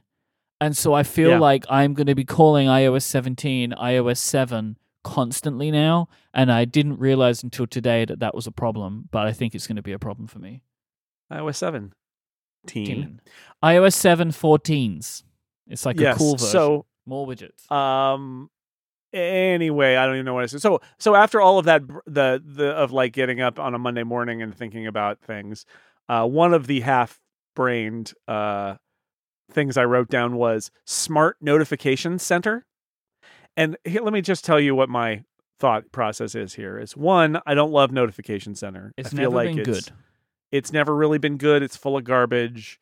And so I feel Yeah. like I'm going to be calling iOS 17 iOS 7 constantly now. And I didn't realize until today that that was a problem, but I think it's going to be a problem for me. iOS 7. Teen. IOS 7 14s. It's like yes. a cool version. So More widgets. Um. Anyway, I don't even know what I said. So, so after all of that, the the of like getting up on a Monday morning and thinking about things, uh, one of the half-brained uh things I wrote down was smart notification center. And here, let me just tell you what my thought process is here. Is one, I don't love notification center. it's I feel never like been it's, good. it's never really been good. It's full of garbage.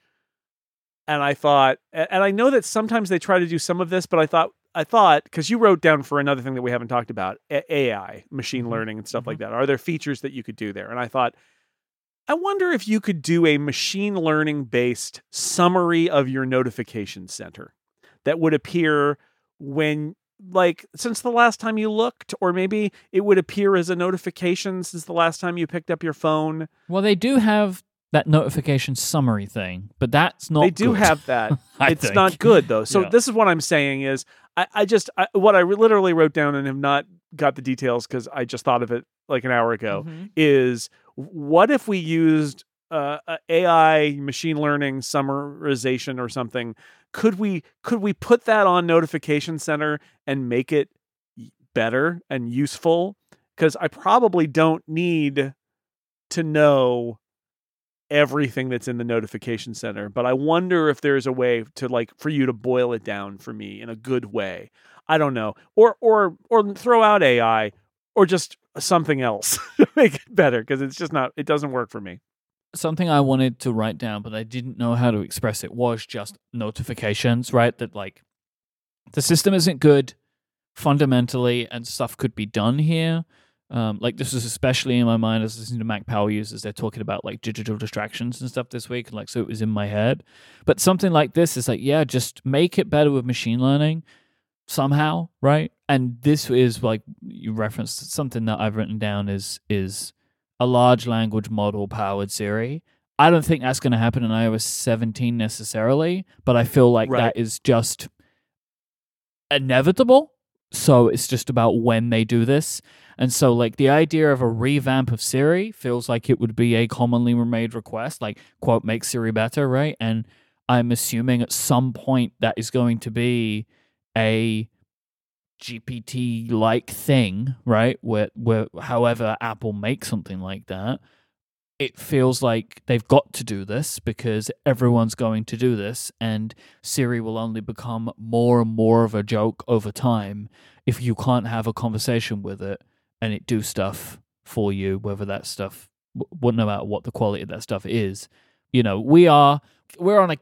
And I thought, and I know that sometimes they try to do some of this, but I thought, I thought, because you wrote down for another thing that we haven't talked about, AI, machine Mhm. learning, and stuff like that. Are there features that you could do there? And I thought, I wonder if you could do a machine learning based summary of your notification center that would appear when like since the last time you looked or maybe it would appear as a notification since the last time you picked up your phone Well, they do have that notification summary thing, but that's not they do good, have that it's think. not good though so Yeah. this is what i'm saying is i, I just I, what i literally wrote down and have not got the details because i just thought of it like an hour ago Mhm. is what if we used uh, a ai machine learning summarization or something could we could we put that on notification center and make it better and useful? Because i probably don't need to know everything that's in the notification center but i wonder if there's a way to like for you to boil it down for me in a good way. I don't know. Or or or throw out ai or just something else to make it better because it's just not it doesn't work for me Something I wanted to write down, but I didn't know how to express it, was just notifications, right? That like the system isn't good fundamentally, and stuff could be done here. Um, like this was especially in my mind as listening to Mac Power users. They're talking about like digital distractions and stuff this week, and like so it was in my head. But something like this is like, yeah, just make it better with machine learning somehow, right? And this is like you referenced something that I've written down is is a large language model powered Siri. I don't think that's going to happen in iOS 17 necessarily, but I feel like Right. that is just inevitable. So it's just about when they do this. And so, like, the idea of a revamp of Siri feels like it would be a commonly made request, like, quote, make Siri better, right? And I'm assuming at some point that is going to be a GPT like thing, right? Where, where, however, Apple makes something like that, it feels like they've got to do this because everyone's going to do this, and Siri will only become more and more of a joke over time if you can't have a conversation with it and it do stuff for you, whether that stuff, w- no matter what the quality of that stuff is. You know, we are we're on a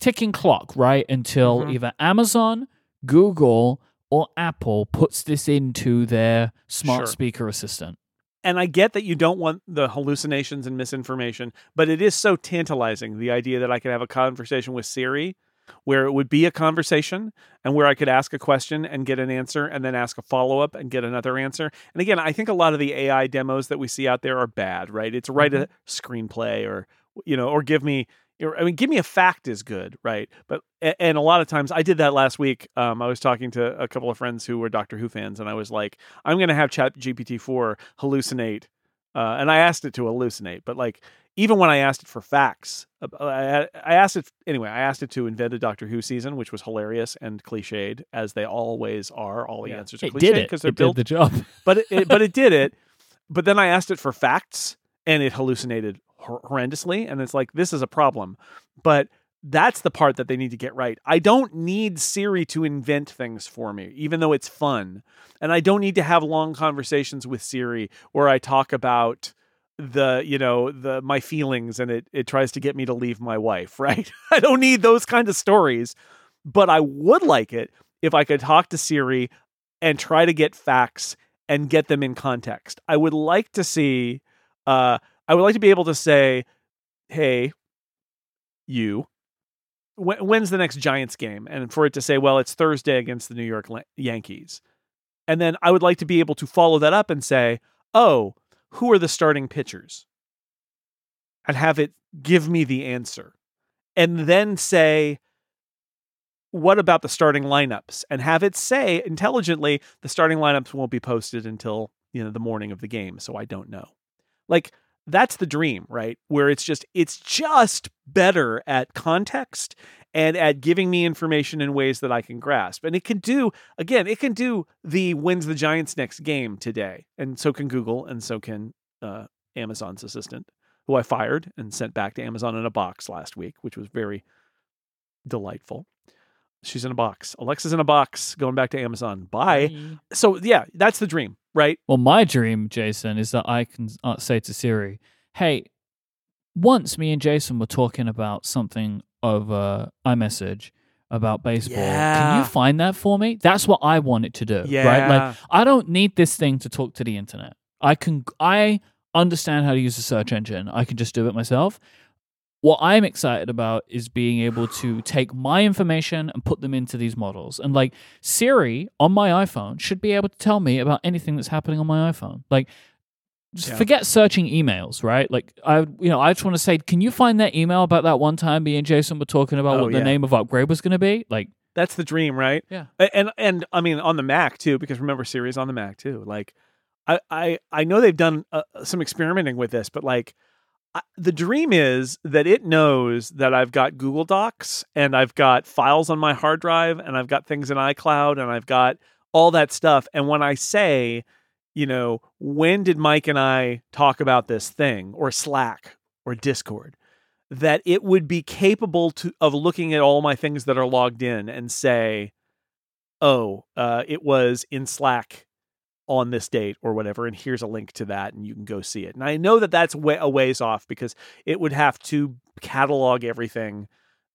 ticking clock, right? Until Mhm. either Amazon, Google, or Apple puts this into their smart Sure. speaker assistant. and I get that you don't want the hallucinations and misinformation, but it is so tantalizing the idea that I could have a conversation with Siri where it would be a conversation and where I could ask a question and get an answer and then ask a follow up and get another answer. And again, I think a lot of the AI demos that we see out there are bad, right? It's write a mm-hmm. screenplay or you know, or give me I mean, give me a fact is good, right? But and a lot of times I did that last week. Um, I was talking to a couple of friends who were Doctor Who fans, and I was like, I'm going to have ChatGPT four hallucinate, uh, and I asked it to hallucinate. But like, even when I asked it for facts, uh, I, I asked it anyway. I asked it to invent a Doctor Who season, which was hilarious and cliched, as they always are. All the Yeah. answers are It cliched did it. because they're It built did the job. but it, it- but it did it. But then I asked it for facts, and it hallucinated horrendously. And it's like this is a problem. But that's the part that they need to get right. I don't need Siri to invent things for me, even though it's fun. And I don't need to have long conversations with Siri where I talk about the you know the my feelings and it it tries to get me to leave my wife right i don't need those kind of stories but i would like it if i could talk to siri and try to get facts and get them in context. I would like to see uh I would like to be able to say, "Hey, you, when, when's the next Giants game?" And for it to say, "Well, it's Thursday against the New York Yankees." And then I would like to be able to follow that up and say, oh, who are the starting pitchers? And have it give me the answer. And then say, what about the starting lineups? And have it say intelligently, the starting lineups won't be posted until, you know, the morning of the game. So I don't know. Like, that's the dream, right? Where it's just, it's just better at context and at giving me information in ways that I can grasp. And it can do, again, it can do the wins the Giants next game today. And so can Google and so can uh, Amazon's assistant, who I fired and sent back to Amazon in a box last week, which was very delightful. She's in a box. Alexa's in a box going back to Amazon. Bye. So, yeah, that's the dream, right? Well, my dream, Jason, is that I can uh, say to Siri, "Hey, once me and Jason were talking about something over iMessage about baseball. Can you find that for me? That's what I want it to do. Right? Like I don't need this thing to talk to the internet. I can I understand how to use a search engine. I can just do it myself. What I'm excited about is being able to take my information and put them into these models. And like Siri on my iPhone should be able to tell me about anything that's happening on my iPhone. Like just Yeah. forget searching emails, right? Like I, you know, I just want to say, can you find that email about that one time me and Jason were talking about Oh, what the name of upgrade was going to be? Like, That's the dream, right? Yeah. And and I mean on the Mac too, because remember Siri's on the Mac too. Like, I I I know they've done uh, some experimenting with this, but like, the dream is that it knows that I've got Google Docs and I've got files on my hard drive and I've got things in iCloud and I've got all that stuff. And when I say, you know, when did Mike and I talk about this thing or Slack or Discord? that it would be capable to of looking at all my things that are logged in and say, "Oh, uh, it was in Slack on this date or whatever," and here's a link to that, and you can go see it. And I know that that's way, a ways off because it would have to catalog everything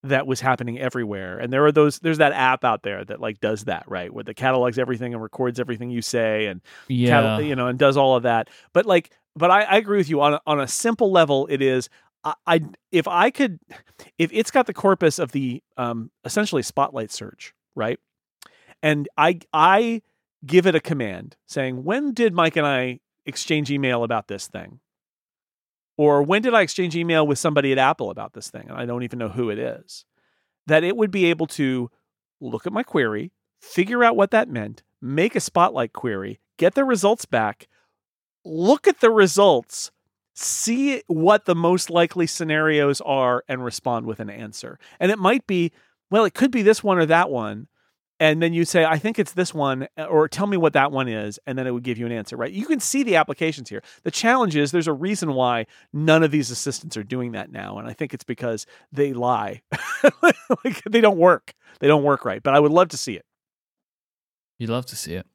that was happening everywhere. And there are those. There's that app out there that like does that right, where the catalogs everything and records everything you say and yeah, catal- you know, and does all of that. But like, but I, I agree with you on a, on a simple level. It is I, I if I could, if it's got the corpus of the um essentially spotlight search, right? And I I give it a command saying when did Mike and I exchange email about this thing, or when did I exchange email with somebody at Apple about this thing, and I don't even know who it is. That it would be able to look at my query, figure out what that meant, make a spotlight query, get the results back, look at the results, see what the most likely scenarios are, and respond with an answer. And it might be, well, it could be this one or that one. And then you say, I think it's this one, or tell me what that one is. And then it would give you an answer, right? You can see the applications here. The challenge is there's a reason why none of these assistants are doing that now. And I think it's because they lie. like they don't work. They don't work right. But I would love to see it. you'd love to see it.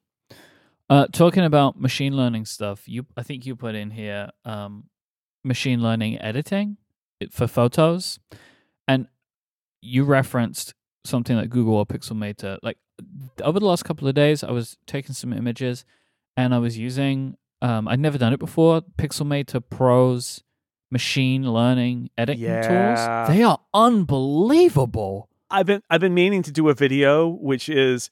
Uh, talking about machine learning stuff, you I think you put in here um, machine learning editing for photos, and you referenced something like Google or Pixelmator. Like over the last couple of days, I was taking some images, and I was using. Um, I'd never done it before. Pixelmator Pro's machine learning editing Yeah. tools. They are unbelievable. I've been I've been meaning to do a video which is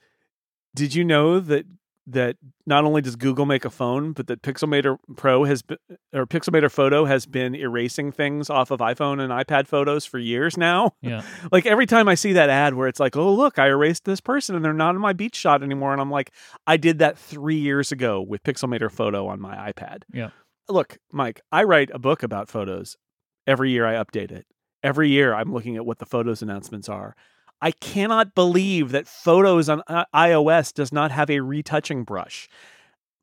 did you know that that not only does Google make a phone, but that Pixelmator Pro has been, or Pixelmator Photo has been erasing things off of iPhone and iPad photos for years now. Yeah. Like every time I see that ad where it's like, "Oh, look, I erased this person and they're not in my beach shot anymore." And I'm like, "I did that 3 years ago with Pixelmator Photo on my iPad." Yeah. Look, Mike, I write a book about photos. Every year I update it. Every year I'm looking at what the photos announcements are. I cannot believe that Photos on uh, iOS does not have a retouching brush.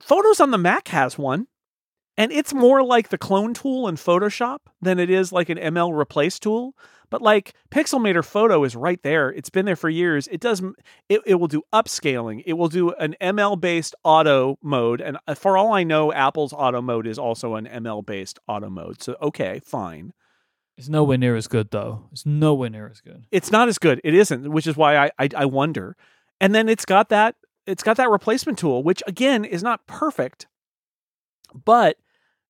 Photos on the Mac has one, and it's more like the clone tool in Photoshop than it is like an ML replace tool. But like Pixelmator Photo is right there. It's been there for years. It does it, it will do upscaling. It will do an ML based auto mode and uh, for all I know Apple's auto mode is also an ML based auto mode. So okay, fine. It's nowhere near as good though. It's nowhere near as good. it's not as good. It isn't, which is why I, I I wonder. And then it's got that it's got that replacement tool, which again is not perfect, but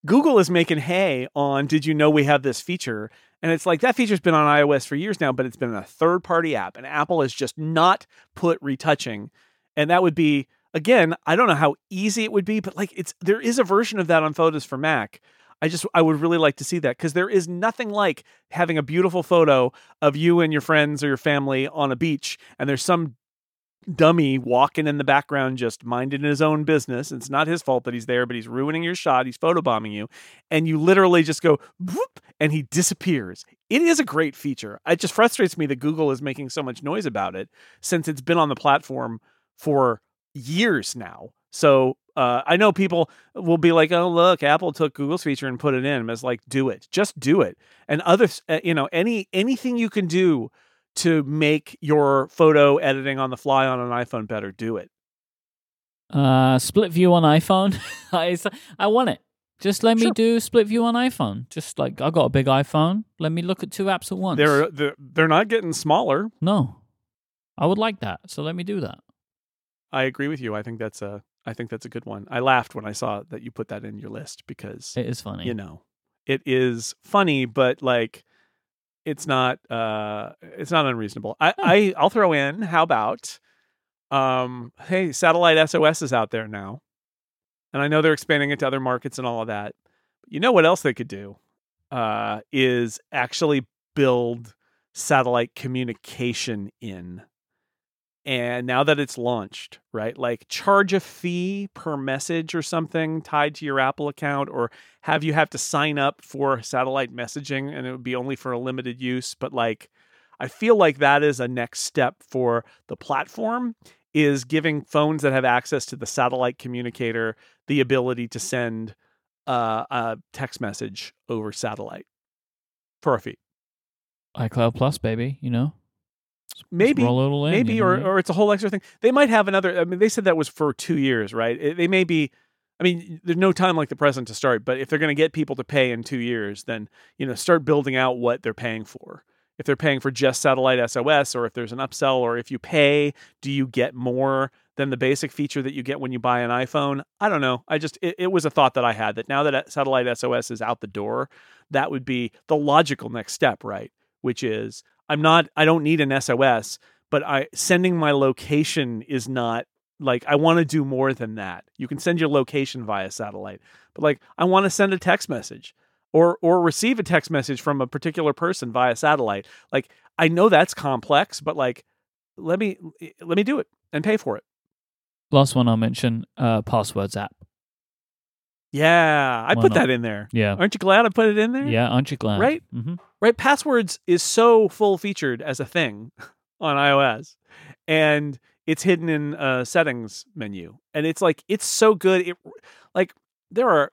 Google is making hay on. Did you know we have this feature? And it's like that feature's been on iOS for years now, but it's been a third party app, and Apple has just not put retouching. And that would be again, I don't know how easy it would be, but like it's there is a version of that on photos for Mac. I just I would really like to see that because there is nothing like having a beautiful photo of you and your friends or your family on a beach, and there's some dummy walking in the background just minding his own business. It's not his fault that he's there, but he's ruining your shot. He's photobombing you. And you literally just go whoop and he disappears. It is a great feature. It just frustrates me that Google is making so much noise about it since it's been on the platform for years now. So uh, I know people will be like, "Oh, look, Apple took Google's feature and put it in." And it's like, do it, just do it. And others, uh, you know, any anything you can do to make your photo editing on the fly on an iPhone better, do it. Uh, split view on iPhone. I I want it. Just let me do split view on iPhone. Just like I got a big iPhone. Let me look at two apps at once. They're they're, they're not getting smaller. no, I would like that. So let me do that. I agree with you. I think that's a I think that's a good one. I laughed when I saw that you put that in your list because It is funny. you know it is funny, but like it's not uh it's not unreasonable. I. I I'll throw in. How about um hey, satellite SOS is out there now, and I know they're expanding it to other markets and all of that. But you know what else they could do uh, is actually build satellite communication in. And now that it's launched, right? Like charge a fee per message or something tied to your Apple account, or have you have to sign up for satellite messaging and it would be only for a limited use. But like, I feel like that is a next step for the platform is giving phones that have access to the satellite communicator the ability to send uh, a text message over satellite for a fee. iCloud Plus, baby. You know, Maybe, roll it all in, maybe, you know or what I mean? or it's a whole extra thing. They might have another. I mean, they said that was for two years, right? It- they may be. I mean, there's no time like the present to start. But if they're going to get people to pay in two years, then you know, start building out what they're paying for. If they're paying for just satellite SOS, or if there's an upsell, or if you pay, do you get more than the basic feature that you get when you buy an iPhone? I don't know. I just it, it was a thought that I had that now that uh, satellite SOS is out the door, that would be the logical next step, right? Which is I'm not I don't need an SOS, but I sending my location is not like I want to do more than that. You can send your location via satellite, but like I want to send a text message or or receive a text message from a particular person via satellite. Like I know that's complex, but like let me let me do it and pay for it. Last one I'll mention: uh, passwords app. Yeah, I Why put not? that in there. Yeah, Aren't you glad I put it in there? yeah. Aren't you glad? Right? hmm right? Passwords is so full featured as a thing on iOS, and it's hidden in a settings menu, and it's like it's so good. It like there are.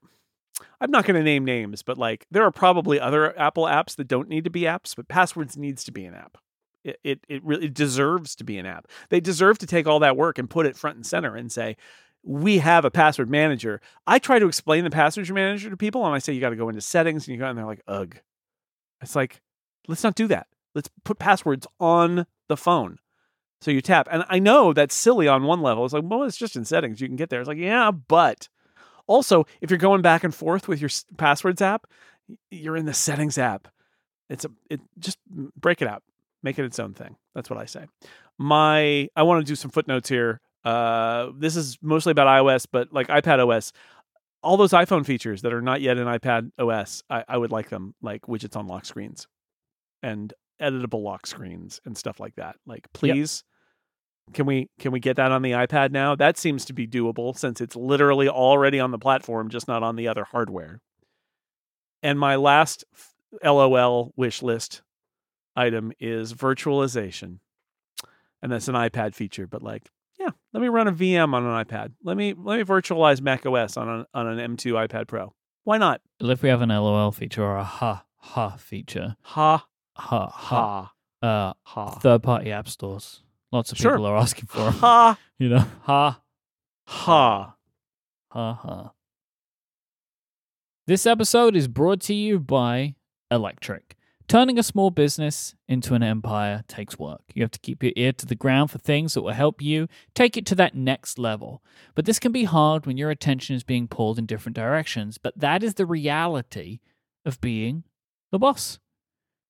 I'm not going to name names, but like there are probably other Apple apps that don't need to be apps, but Passwords needs to be an app. It it it really deserves to be an app. They deserve to take all that work and put it front and center and say, we have a password manager. I try to explain the password manager to people, and I say you got to go into settings, and you go, and they're like, ugh. It's like, let's not do that. Let's put passwords on the phone. So you tap. And I know that's silly on one level. It's like, well, it's just in settings. You can get there. It's like, yeah, but also, if you're going back and forth with your passwords app, you're in the settings app. It's a it just break it out. Make it its own thing. That's what I say. My I want to do some footnotes here. Uh this is mostly about iOS, but like iPad OS, all those iPhone features that are not yet in iPad OS, I, I would like them, like widgets on lock screens and editable lock screens and stuff like that. Like, please, can we can we get that on the iPad now? That seems to be doable since it's literally already on the platform, just not on the other hardware. And my last LOL wish list item is virtualization, and that's an iPad feature. But like, let me run a VM on an iPad. Let me let me virtualize Mac OS on an on an M2 iPad Pro. Why not? If we have an LOL feature or a ha ha feature, Ha ha ha, ha uh, ha third party app stores. Lots of Sure. people are asking for 'em, ha You know, ha ha. ha ha. This episode is brought to you by Electric. Turning a small business into an empire takes work. You have to keep your ear to the ground for things that will help you take it to that next level. But this can be hard when your attention is being pulled in different directions. But that is the reality of being the boss.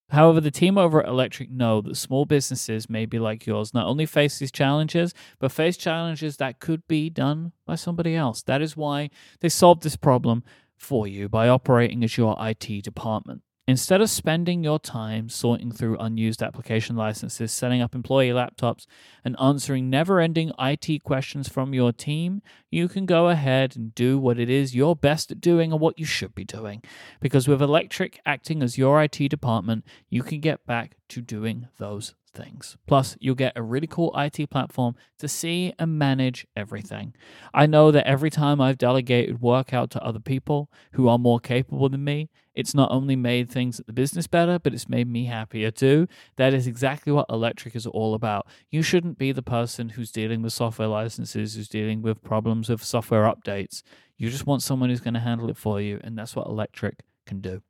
However, the team over at Electric know that small businesses, maybe like yours, not only face these challenges, but face challenges that could be done by somebody else. That is why they solved this problem for you by operating as your IT department. Instead of spending your time sorting through unused application licenses, setting up employee laptops, and answering never ending IT questions from your team, you can go ahead and do what it is you're best at doing and what you should be doing. Because with Electric acting as your IT department, you can get back to doing those things. Plus, you'll get a really cool IT platform to see and manage everything. I know that every time I've delegated work out to other people who are more capable than me, it's not only made things at the business better, but it's made me happier too. That is exactly what Electric is all about. You shouldn't be the person who's dealing with software licenses, who's dealing with problems with software updates. You just want someone who's going to handle it for you, and that's what Electric can do.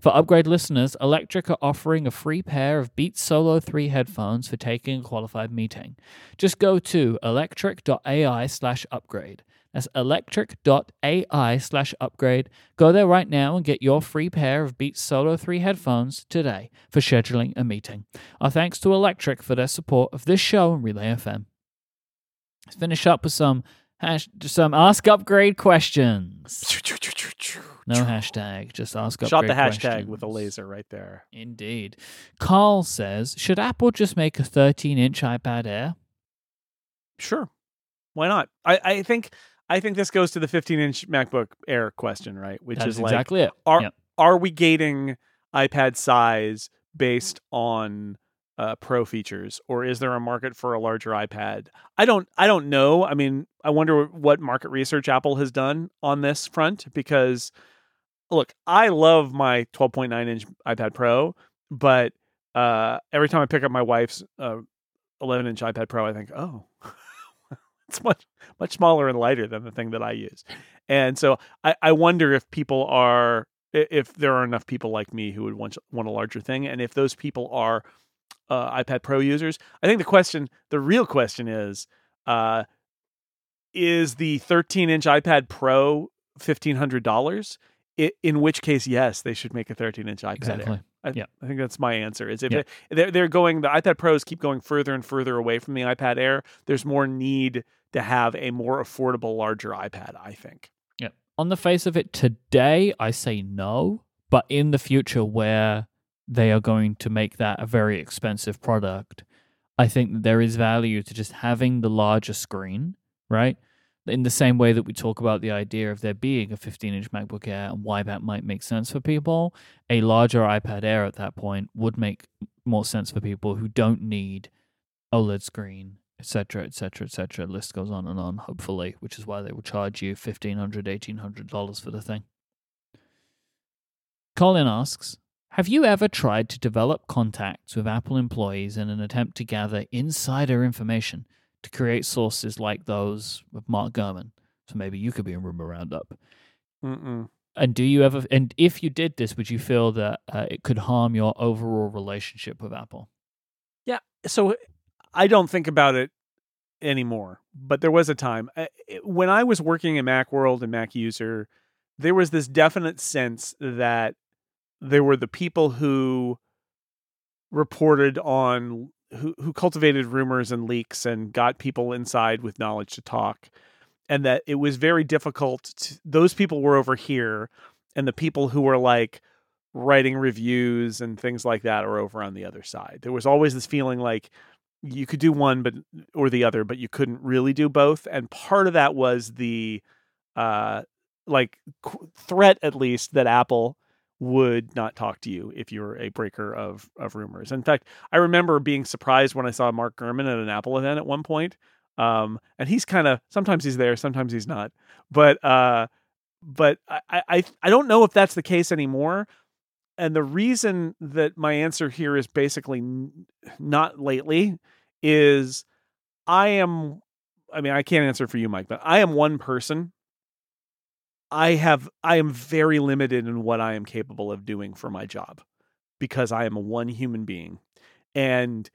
For upgrade listeners, Electric are offering a free pair of Beats Solo 3 headphones for taking a qualified meeting. Just go to electric.ai slash upgrade. That's electric.ai slash upgrade. Go there right now and get your free pair of Beats Solo 3 headphones today for scheduling a meeting. Our thanks to Electric for their support of this show and Relay FM. Let's finish up with some hash, some Ask Upgrade questions. No hashtag, just ask upgrade Shot the hashtag with a laser right there. Indeed. Carl says, should Apple just make a 13 inch iPad Air? Sure. Why not? I, I think I think this goes to the 15 inch MacBook Air question, right? Which is is like exactly it. are Yep. are we gating iPad size based on uh, pro features, or is there a market for a larger iPad? I don't I don't know. I mean, I wonder what market research Apple has done on this front because look, I love my 12.9 inch iPad Pro, but uh, every time I pick up my wife's uh, 11 inch iPad Pro, I think, oh, it's much much smaller and lighter than the thing that I use, and so I, I wonder if people are if there are enough people like me who would want want a larger thing, and if those people are uh, iPad Pro users. I think the question, the real question is, uh, is the 13 inch iPad Pro fifteen hundred dollars? In which case, yes, they should make a 13 inch iPad. Air. I, Yeah. I think that's my answer. Is if Yeah. it, they're they're going, the iPad Pros keep going further and further away from the iPad Air. There's more need to have a more affordable, larger iPad. I think. Yeah. On the face of it today, I say no. But in the future, where they are going to make that a very expensive product, I think that there is value to just having the larger screen, right? In the same way that we talk about the idea of there being a 15 inch MacBook Air and why that might make sense for people, a larger iPad Air at that point would make more sense for people who don't need OLED screen, et cetera, et etc., etc., etc. List goes on and on, hopefully, which is why they will charge you $1,500, $1,800 for the thing. Colin asks, have you ever tried to develop contacts with Apple employees in an attempt to gather insider information to create sources like those with Mark Gurman? So maybe you could be in rumor roundup. Mm-mm. And do you ever? And if you did this, would you feel that uh, it could harm your overall relationship with Apple? Yeah. So I don't think about it anymore, but there was a time when I was working in Macworld and Mac User, there was this definite sense that there were the people who reported on who who cultivated rumors and leaks and got people inside with knowledge to talk and that it was very difficult to, those people were over here and the people who were like writing reviews and things like that are over on the other side. There was always this feeling like you could do one but or the other but you couldn't really do both and part of that was the uh like threat at least that Apple would not talk to you if you were a breaker of of rumors. In fact, I remember being surprised when I saw Mark Gurman at an Apple event at one point. Um and he's kind of sometimes he's there, sometimes he's not. But uh but I, I I don't know if that's the case anymore and the reason that my answer here is basically n- not lately is I am I mean I can't answer for you Mike but I am one person I have I am very limited in what I am capable of doing for my job because I am a one human being. And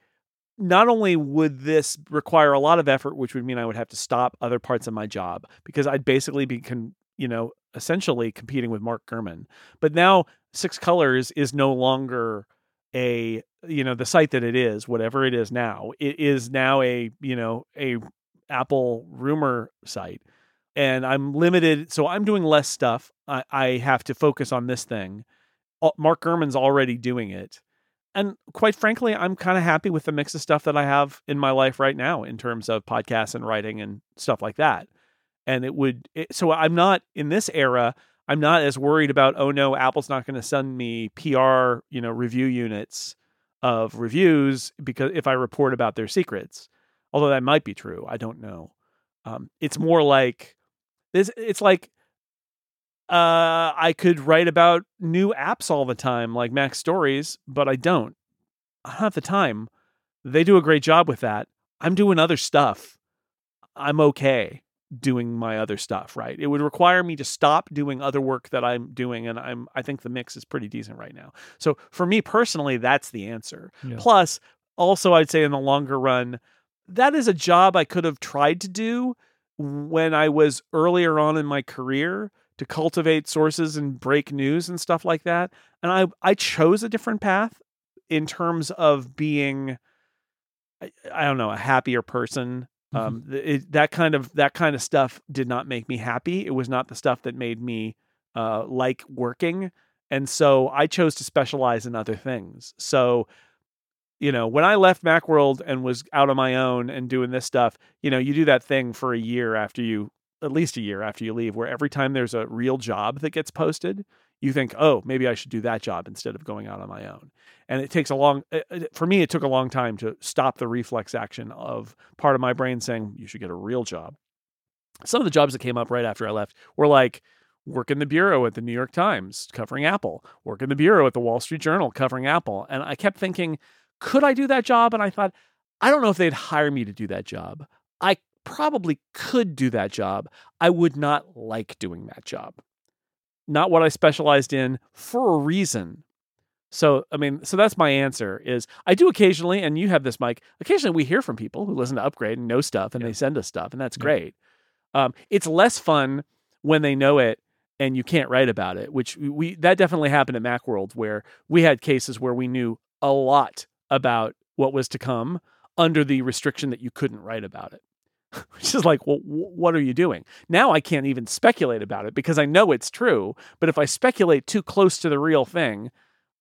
not only would this require a lot of effort which would mean I would have to stop other parts of my job because I'd basically be con- you know essentially competing with Mark Gurman. But now Six Colors is no longer a you know the site that it is whatever it is now. It is now a you know a apple rumor site and i'm limited so i'm doing less stuff i, I have to focus on this thing. Mark gurman's already doing it and quite frankly i'm kind of happy with the mix of stuff that i have in my life right now in terms of podcasts and writing and stuff like that and it would it, so i'm not in this era i'm not as worried about oh no apple's not going to send me pr you know review units of reviews because if i report about their secrets although that might be true i don't know um, it's more like this it's like uh, i could write about new apps all the time like mac stories but i don't. I don't have the time. They do a great job with that. I'm doing other stuff. I'm okay doing my other stuff right? It would require me to stop doing other work that i'm doing and i'm i think the mix is pretty decent right now. So for me personally that's the answer. Yeah. plus also i'd say in the longer run that is a job i could have tried to do when i was earlier on in my career to cultivate sources and break news and stuff like that and i i chose a different path in terms of being I, I don't know a happier person. Mhm. um it, that kind of that kind of stuff did not make me happy. It was not the stuff that made me uh like working and so i chose to specialize in other things. So you know when i left macworld and was out on my own and doing this stuff you know you do that thing for a year after you at least a year after you leave where every time there's a real job that gets posted you think oh maybe i should do that job instead of going out on my own. And it takes a long uh, uh, for me it took a long time to stop the reflex action of part of my brain saying you should get a real job. Some of the jobs that came up right after i left were like work in the bureau at the new york times covering apple work in the bureau at the wall street journal covering apple and i kept thinking could i do that job and i thought i don't know if they'd hire me to do that job i probably could do that job i would not like doing that job not what i specialized in for a reason so, I mean, so that's my answer is I do occasionally, and you have this, Mike, occasionally we hear from people who listen to Upgrade and know stuff and Yeah. they send us stuff, and that's Yeah. great. Um, it's less fun when they know it and you can't write about it, which we- we, that definitely happened at Macworld where we had cases where we knew a lot about what was to come under the restriction that you couldn't write about it. Which is like, well, wh- what are you doing? Now I can't even speculate about it because I know it's true. But if I speculate too close to the real thing,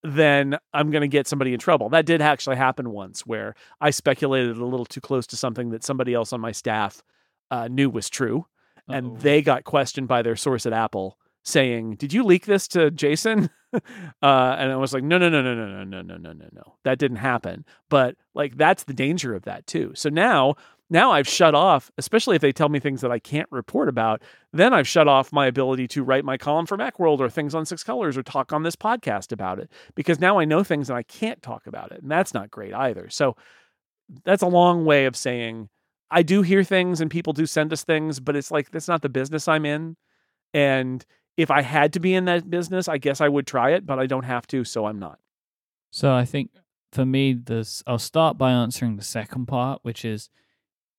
then I'm going to get somebody in trouble. That did actually happen once where I speculated a little too close to something that somebody else on my staff uh, knew was true. Uh-oh. And they got questioned by their source at Apple saying, Did you leak this to Jason? uh, and I was like, No, no, no, no, no, no, no, no, no, no, no. That didn't happen. But like, that's the danger of that too. So now, now I've shut off, especially if they tell me things that I can't report about, then I've shut off my ability to write my column for Macworld or things on Six Colors or talk on this podcast about it because now I know things and I can't talk about it. And that's not great either. So that's a long way of saying I do hear things and people do send us things, but it's like that's not the business I'm in. And if I had to be in that business, I guess I would try it, but I don't have to, so I'm not. So I think for me, this I'll start by answering the second part, which is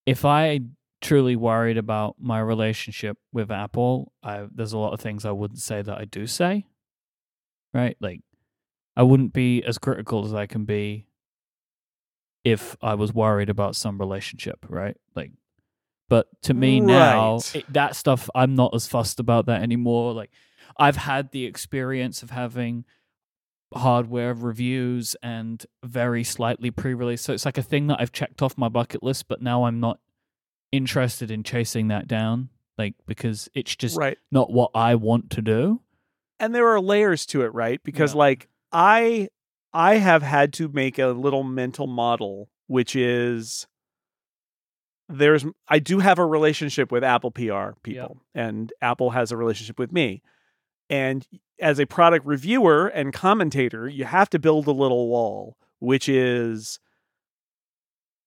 if I truly worried about my relationship with Apple, I, there's a lot of things I wouldn't say that I do say. Right? Like I wouldn't be as critical as I can be if I was worried about some relationship, right? Like but to me now, it, that stuff I'm not as fussed about that anymore. Like I've had the experience of having hardware reviews and very slightly pre-release. So it's like a thing that I've checked off my bucket list, but now I'm not interested in chasing that down, like because it's just right. not what I want to do. and there are layers to it right because Yeah. like i i have had to make a little mental model which is there's i do have a relationship with apple pr people and apple has a relationship with me and as a product reviewer and commentator you have to build a little wall which is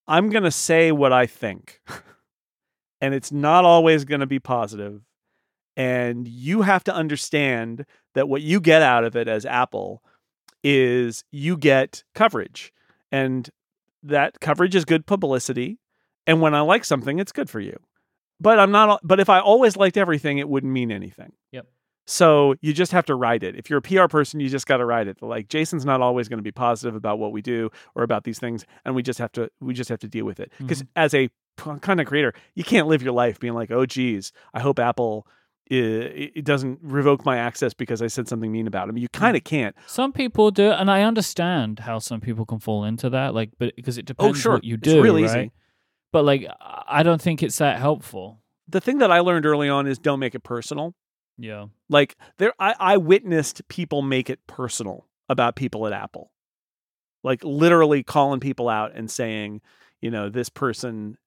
i'm going to say what i think and it's not always going to be positive. positive and you have to understand that what you get out of it as Apple is you get coverage and that coverage is good publicity and when I like something it's good for you. But I'm not but if I always liked everything it wouldn't mean anything. Yep. So you just have to ride it. If you're a PR person, you just got to ride it. Like Jason's not always going to be positive about what we do or about these things, and we just have to we just have to deal with it. Because mm-hmm. as a p- content creator, you can't live your life being like, "Oh, geez, I hope Apple." It doesn't revoke my access because I said something mean about him. You mm. kind of can't. Some people do, and I understand how some people can fall into that, like, but because it oh, depends Oh, sure. what you It's do, right? easy. But like, I don't think it's that helpful. The thing that I learned early on is don't make it personal. Yeah, Like there, I, I witnessed people make it personal about people at Apple, like literally calling people out and saying, you know, this person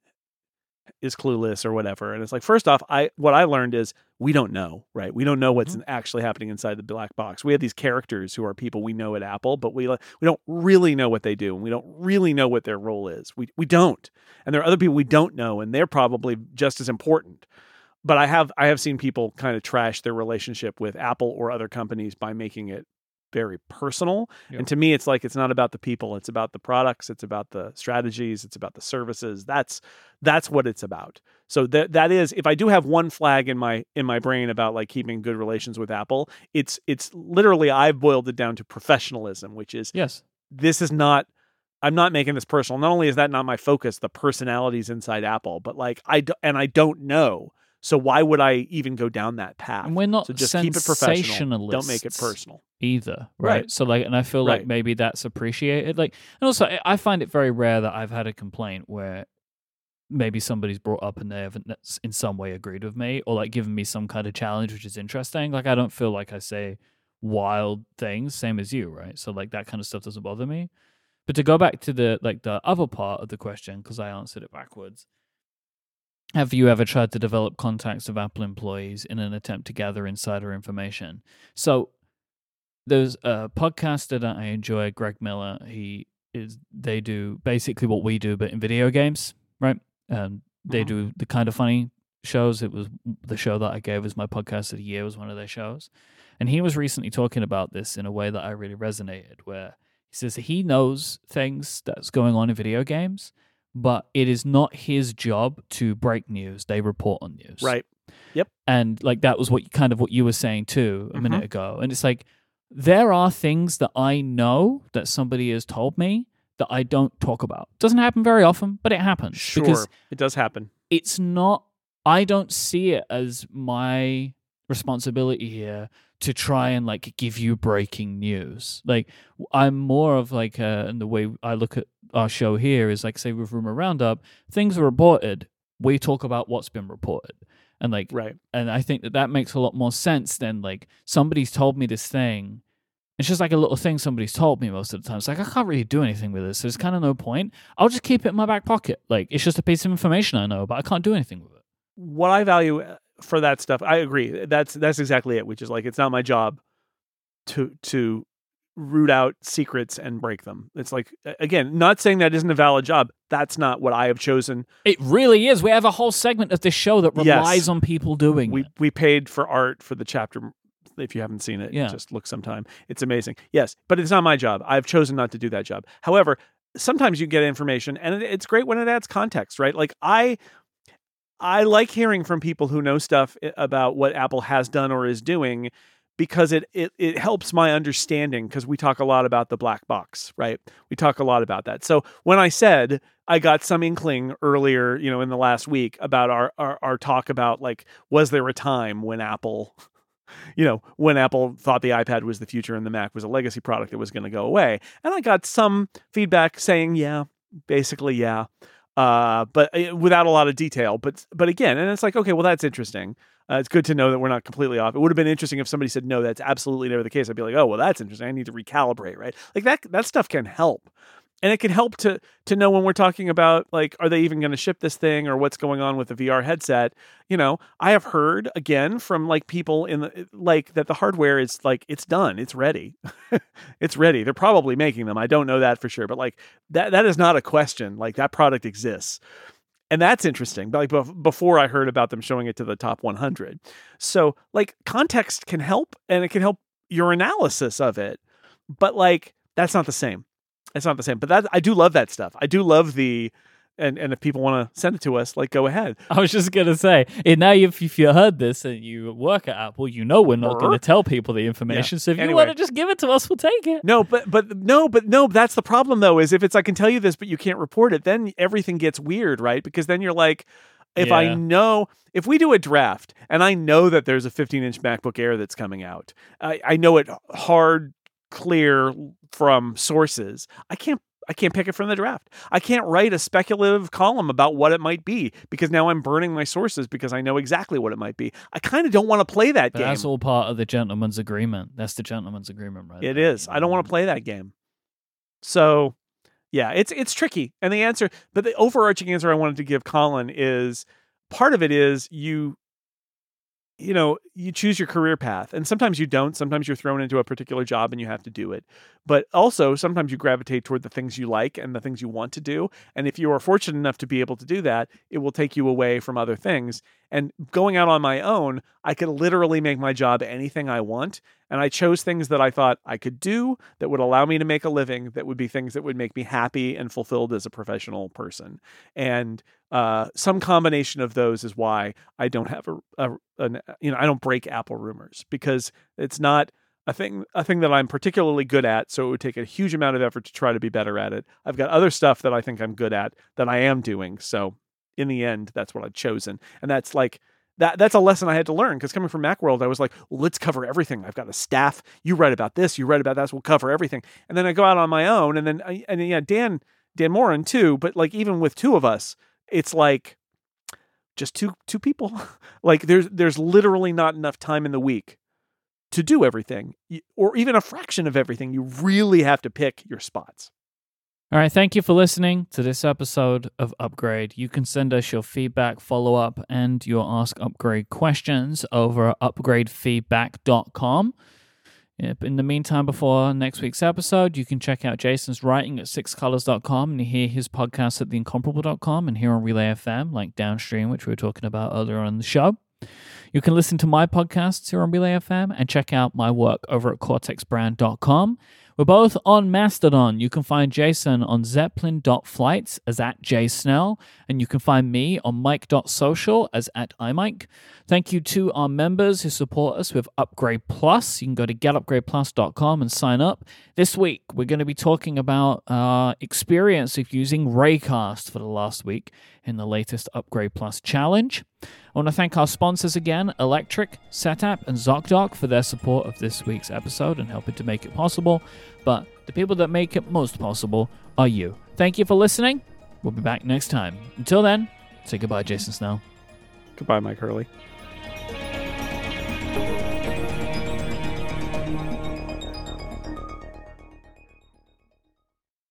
is clueless or whatever. And it's like, first off, I what I learned is we don't know, right? We don't know what's mm-hmm. actually happening inside the black box. We have these characters who are people we know at Apple, but we we don't really know what they do, and we don't really know what their role is. We we don't, and there are other people we don't know, and they're probably just as important but I have I have seen people kind of trash their relationship with Apple or other companies by making it very personal. And to me it's like it's not about the people, it's about the products, it's about the strategies, it's about the services. That's that's what it's about. So that that is if I do have one flag in my in my brain about like keeping good relations with Apple, it's it's literally I've boiled it down to professionalism, which is yes, this is not I'm not making this personal. Not only is that not my focus, the personalities inside Apple, but like I do, and I don't know. So why would I even go down that path? and we're not so just keep it professional. Don't make it personal. either, right? Right. So like, and I feel like maybe that's appreciated. Like, and also I- find it very rare that I've had a complaint where maybe somebody's brought up and they haven't in some way agreed with me or like given me some kind of challenge which is interesting. Like, I don't feel like I say wild things, same as you, right? So like that kind of stuff doesn't bother me. But to go back to the like the other part of the question because I answered it backwards. Have you ever tried to develop contacts of Apple employees in an attempt to gather insider information? So there's a podcaster that I enjoy, Greg Miller. He is they do basically what we do, but in video games, right? Um, they Mhm. do the Kinda Funny shows. It was the show that I gave as my podcast of the year was one of their shows, and he was recently talking about this in a way that I really resonated. Where he says he knows things that's going on in video games, but it is not his job to break news. They report on news, Right. Yep. And like that was what kind of what you were saying too a minute Mhm. ago and it's like there are things that i know that somebody has told me that i don't talk about doesn't happen very often but it happens Sure. because it does happen. it's not i don't see it as my responsibility here to try and like give you breaking news like i'm more of like uh and the way i look at our show here is like say with rumor roundup things are reported we talk about what's been reported and like Right. and I think that that makes a lot more sense than like somebody's told me this thing. It's just like a little thing somebody's told me most of the time. It's like I can't really do anything with this. So there's kind of no point. I'll just keep it in my back pocket. Like it's just a piece of information I know, but I can't do anything with it. What I value uh, for that stuff, I agree. That's that's exactly it. Which is like it's not my job to to root out secrets and break them. It's like again, not saying that isn't a valid job. That's not what I have chosen. It really is. We have a whole segment of this show that Yes. relies on people doing we it. we paid for art for the chapter if you haven't seen it Yeah. just look sometime it's amazing yes but it's not my job i've chosen not to do that job however sometimes you get information and it's great when it adds context right like i i like hearing from people who know stuff about what apple has done or is doing because it it, it helps my understanding because we talk a lot about the black box right? We talk a lot about that. So when i said i got some inkling earlier you know in the last week about our our, our talk about like was there a time when apple you know when apple thought the ipad was the future and the mac was a legacy product that was going to go away. And i got some feedback saying yeah basically yeah uh, but uh, without a lot of detail but but again and it's like okay well that's interesting uh, it's good to know that we're not completely off. It would have been interesting if somebody said no, that's absolutely never the case. I'd be like, oh well, that's interesting. I need to recalibrate, right? Like that that stuff can help, and it can help to to know when we're talking about like, are they even going to ship this thing or what's going on with the VR headset? You know, I have heard again from like people in the like that the hardware is like it's done, it's ready, it's ready. They're probably making them. I don't know that for sure, but like that that is not a question. Like that product exists and that's interesting but like bef- before i heard about them showing it to the top 100 so like context can help and it can help your analysis of it but like that's not the same it's not the same but that i do love that stuff i do love the and and if people want to send it to us, like go ahead. I was just gonna say, and now if if you heard this and you work at Apple, you know we're not gonna tell people the information. So if you want to just give it to us, we'll take it. No, but but no, but no. That's the problem though. Is if it's I can tell you this, but you can't report it, then everything gets weird, right? Because then you're like, if I know, if we do a draft and I know that there's a 15 inch MacBook Air that's coming out, I, I know it hard, clear from sources. I can't. I can't pick it from the draft. I can't write a speculative column about what it might be because now I'm burning my sources because I know exactly what it might be. I kind of don't want to play that But game. that's all part of the gentleman's agreement. That's the gentleman's agreement, right? It there. is. I don't want to play that game. So, yeah, it's it's tricky. And the answer, but the overarching answer I wanted to give Colin is part of it is you you know, you choose your career path and sometimes you don't. Sometimes you're thrown into a particular job and you have to do it. But also, sometimes you gravitate toward the things you like and the things you want to do. And if you are fortunate enough to be able to do that, it will take you away from other things. And going out on my own, I could literally make my job anything I want. And I chose things that I thought I could do that would allow me to make a living, that would be things that would make me happy and fulfilled as a professional person. And uh, some combination of those is why I don't have a, a an, you know I don't break Apple rumors because it's not a thing a thing that I'm particularly good at. So it would take a huge amount of effort to try to be better at it. I've got other stuff that I think I'm good at that I am doing. So in the end, that's what I've chosen, and that's like that that's a lesson I had to learn because coming from Macworld, I was like, well, let's cover everything. I've got a staff. You write about this. You write about that. So we'll cover everything. And then I go out on my own, and then I, and yeah, Dan Dan Moren too. But like even with two of us, it's like just two two people. like there's there's literally not enough time in the week to do everything, or even a fraction of everything. You really have to pick your spots. All right, thank you for listening to this episode of Upgrade. You can send us your feedback, follow up, and your Ask Upgrade questions over at upgradefeedback.com. Yep, In the meantime, before next week's episode, you can check out Jason's writing at sixcolors.com and hear his podcast at theincomparable.com and here on Relay FM, like downstream, which we were talking about earlier on the show. You can listen to my podcasts here on Relay FM and check out my work over at cortexbrand.com. We're both on Mastodon. You can find Jason on zeppelin.flights as at jsnell, and you can find me on mike.social as at imike. Thank you to our members who support us with Upgrade Plus. You can go to getupgradeplus.com and sign up. This week, we're going to be talking about our experience of using Raycast for the last week in the latest Upgrade Plus challenge. I want to thank our sponsors again, Electric, Setapp, and ZocDoc for their support of this week's episode and helping to make it possible. But the people that make it most possible are you. Thank you for listening. We'll be back next time. Until then, say goodbye, Jason Snell. Goodbye, Mike Hurley.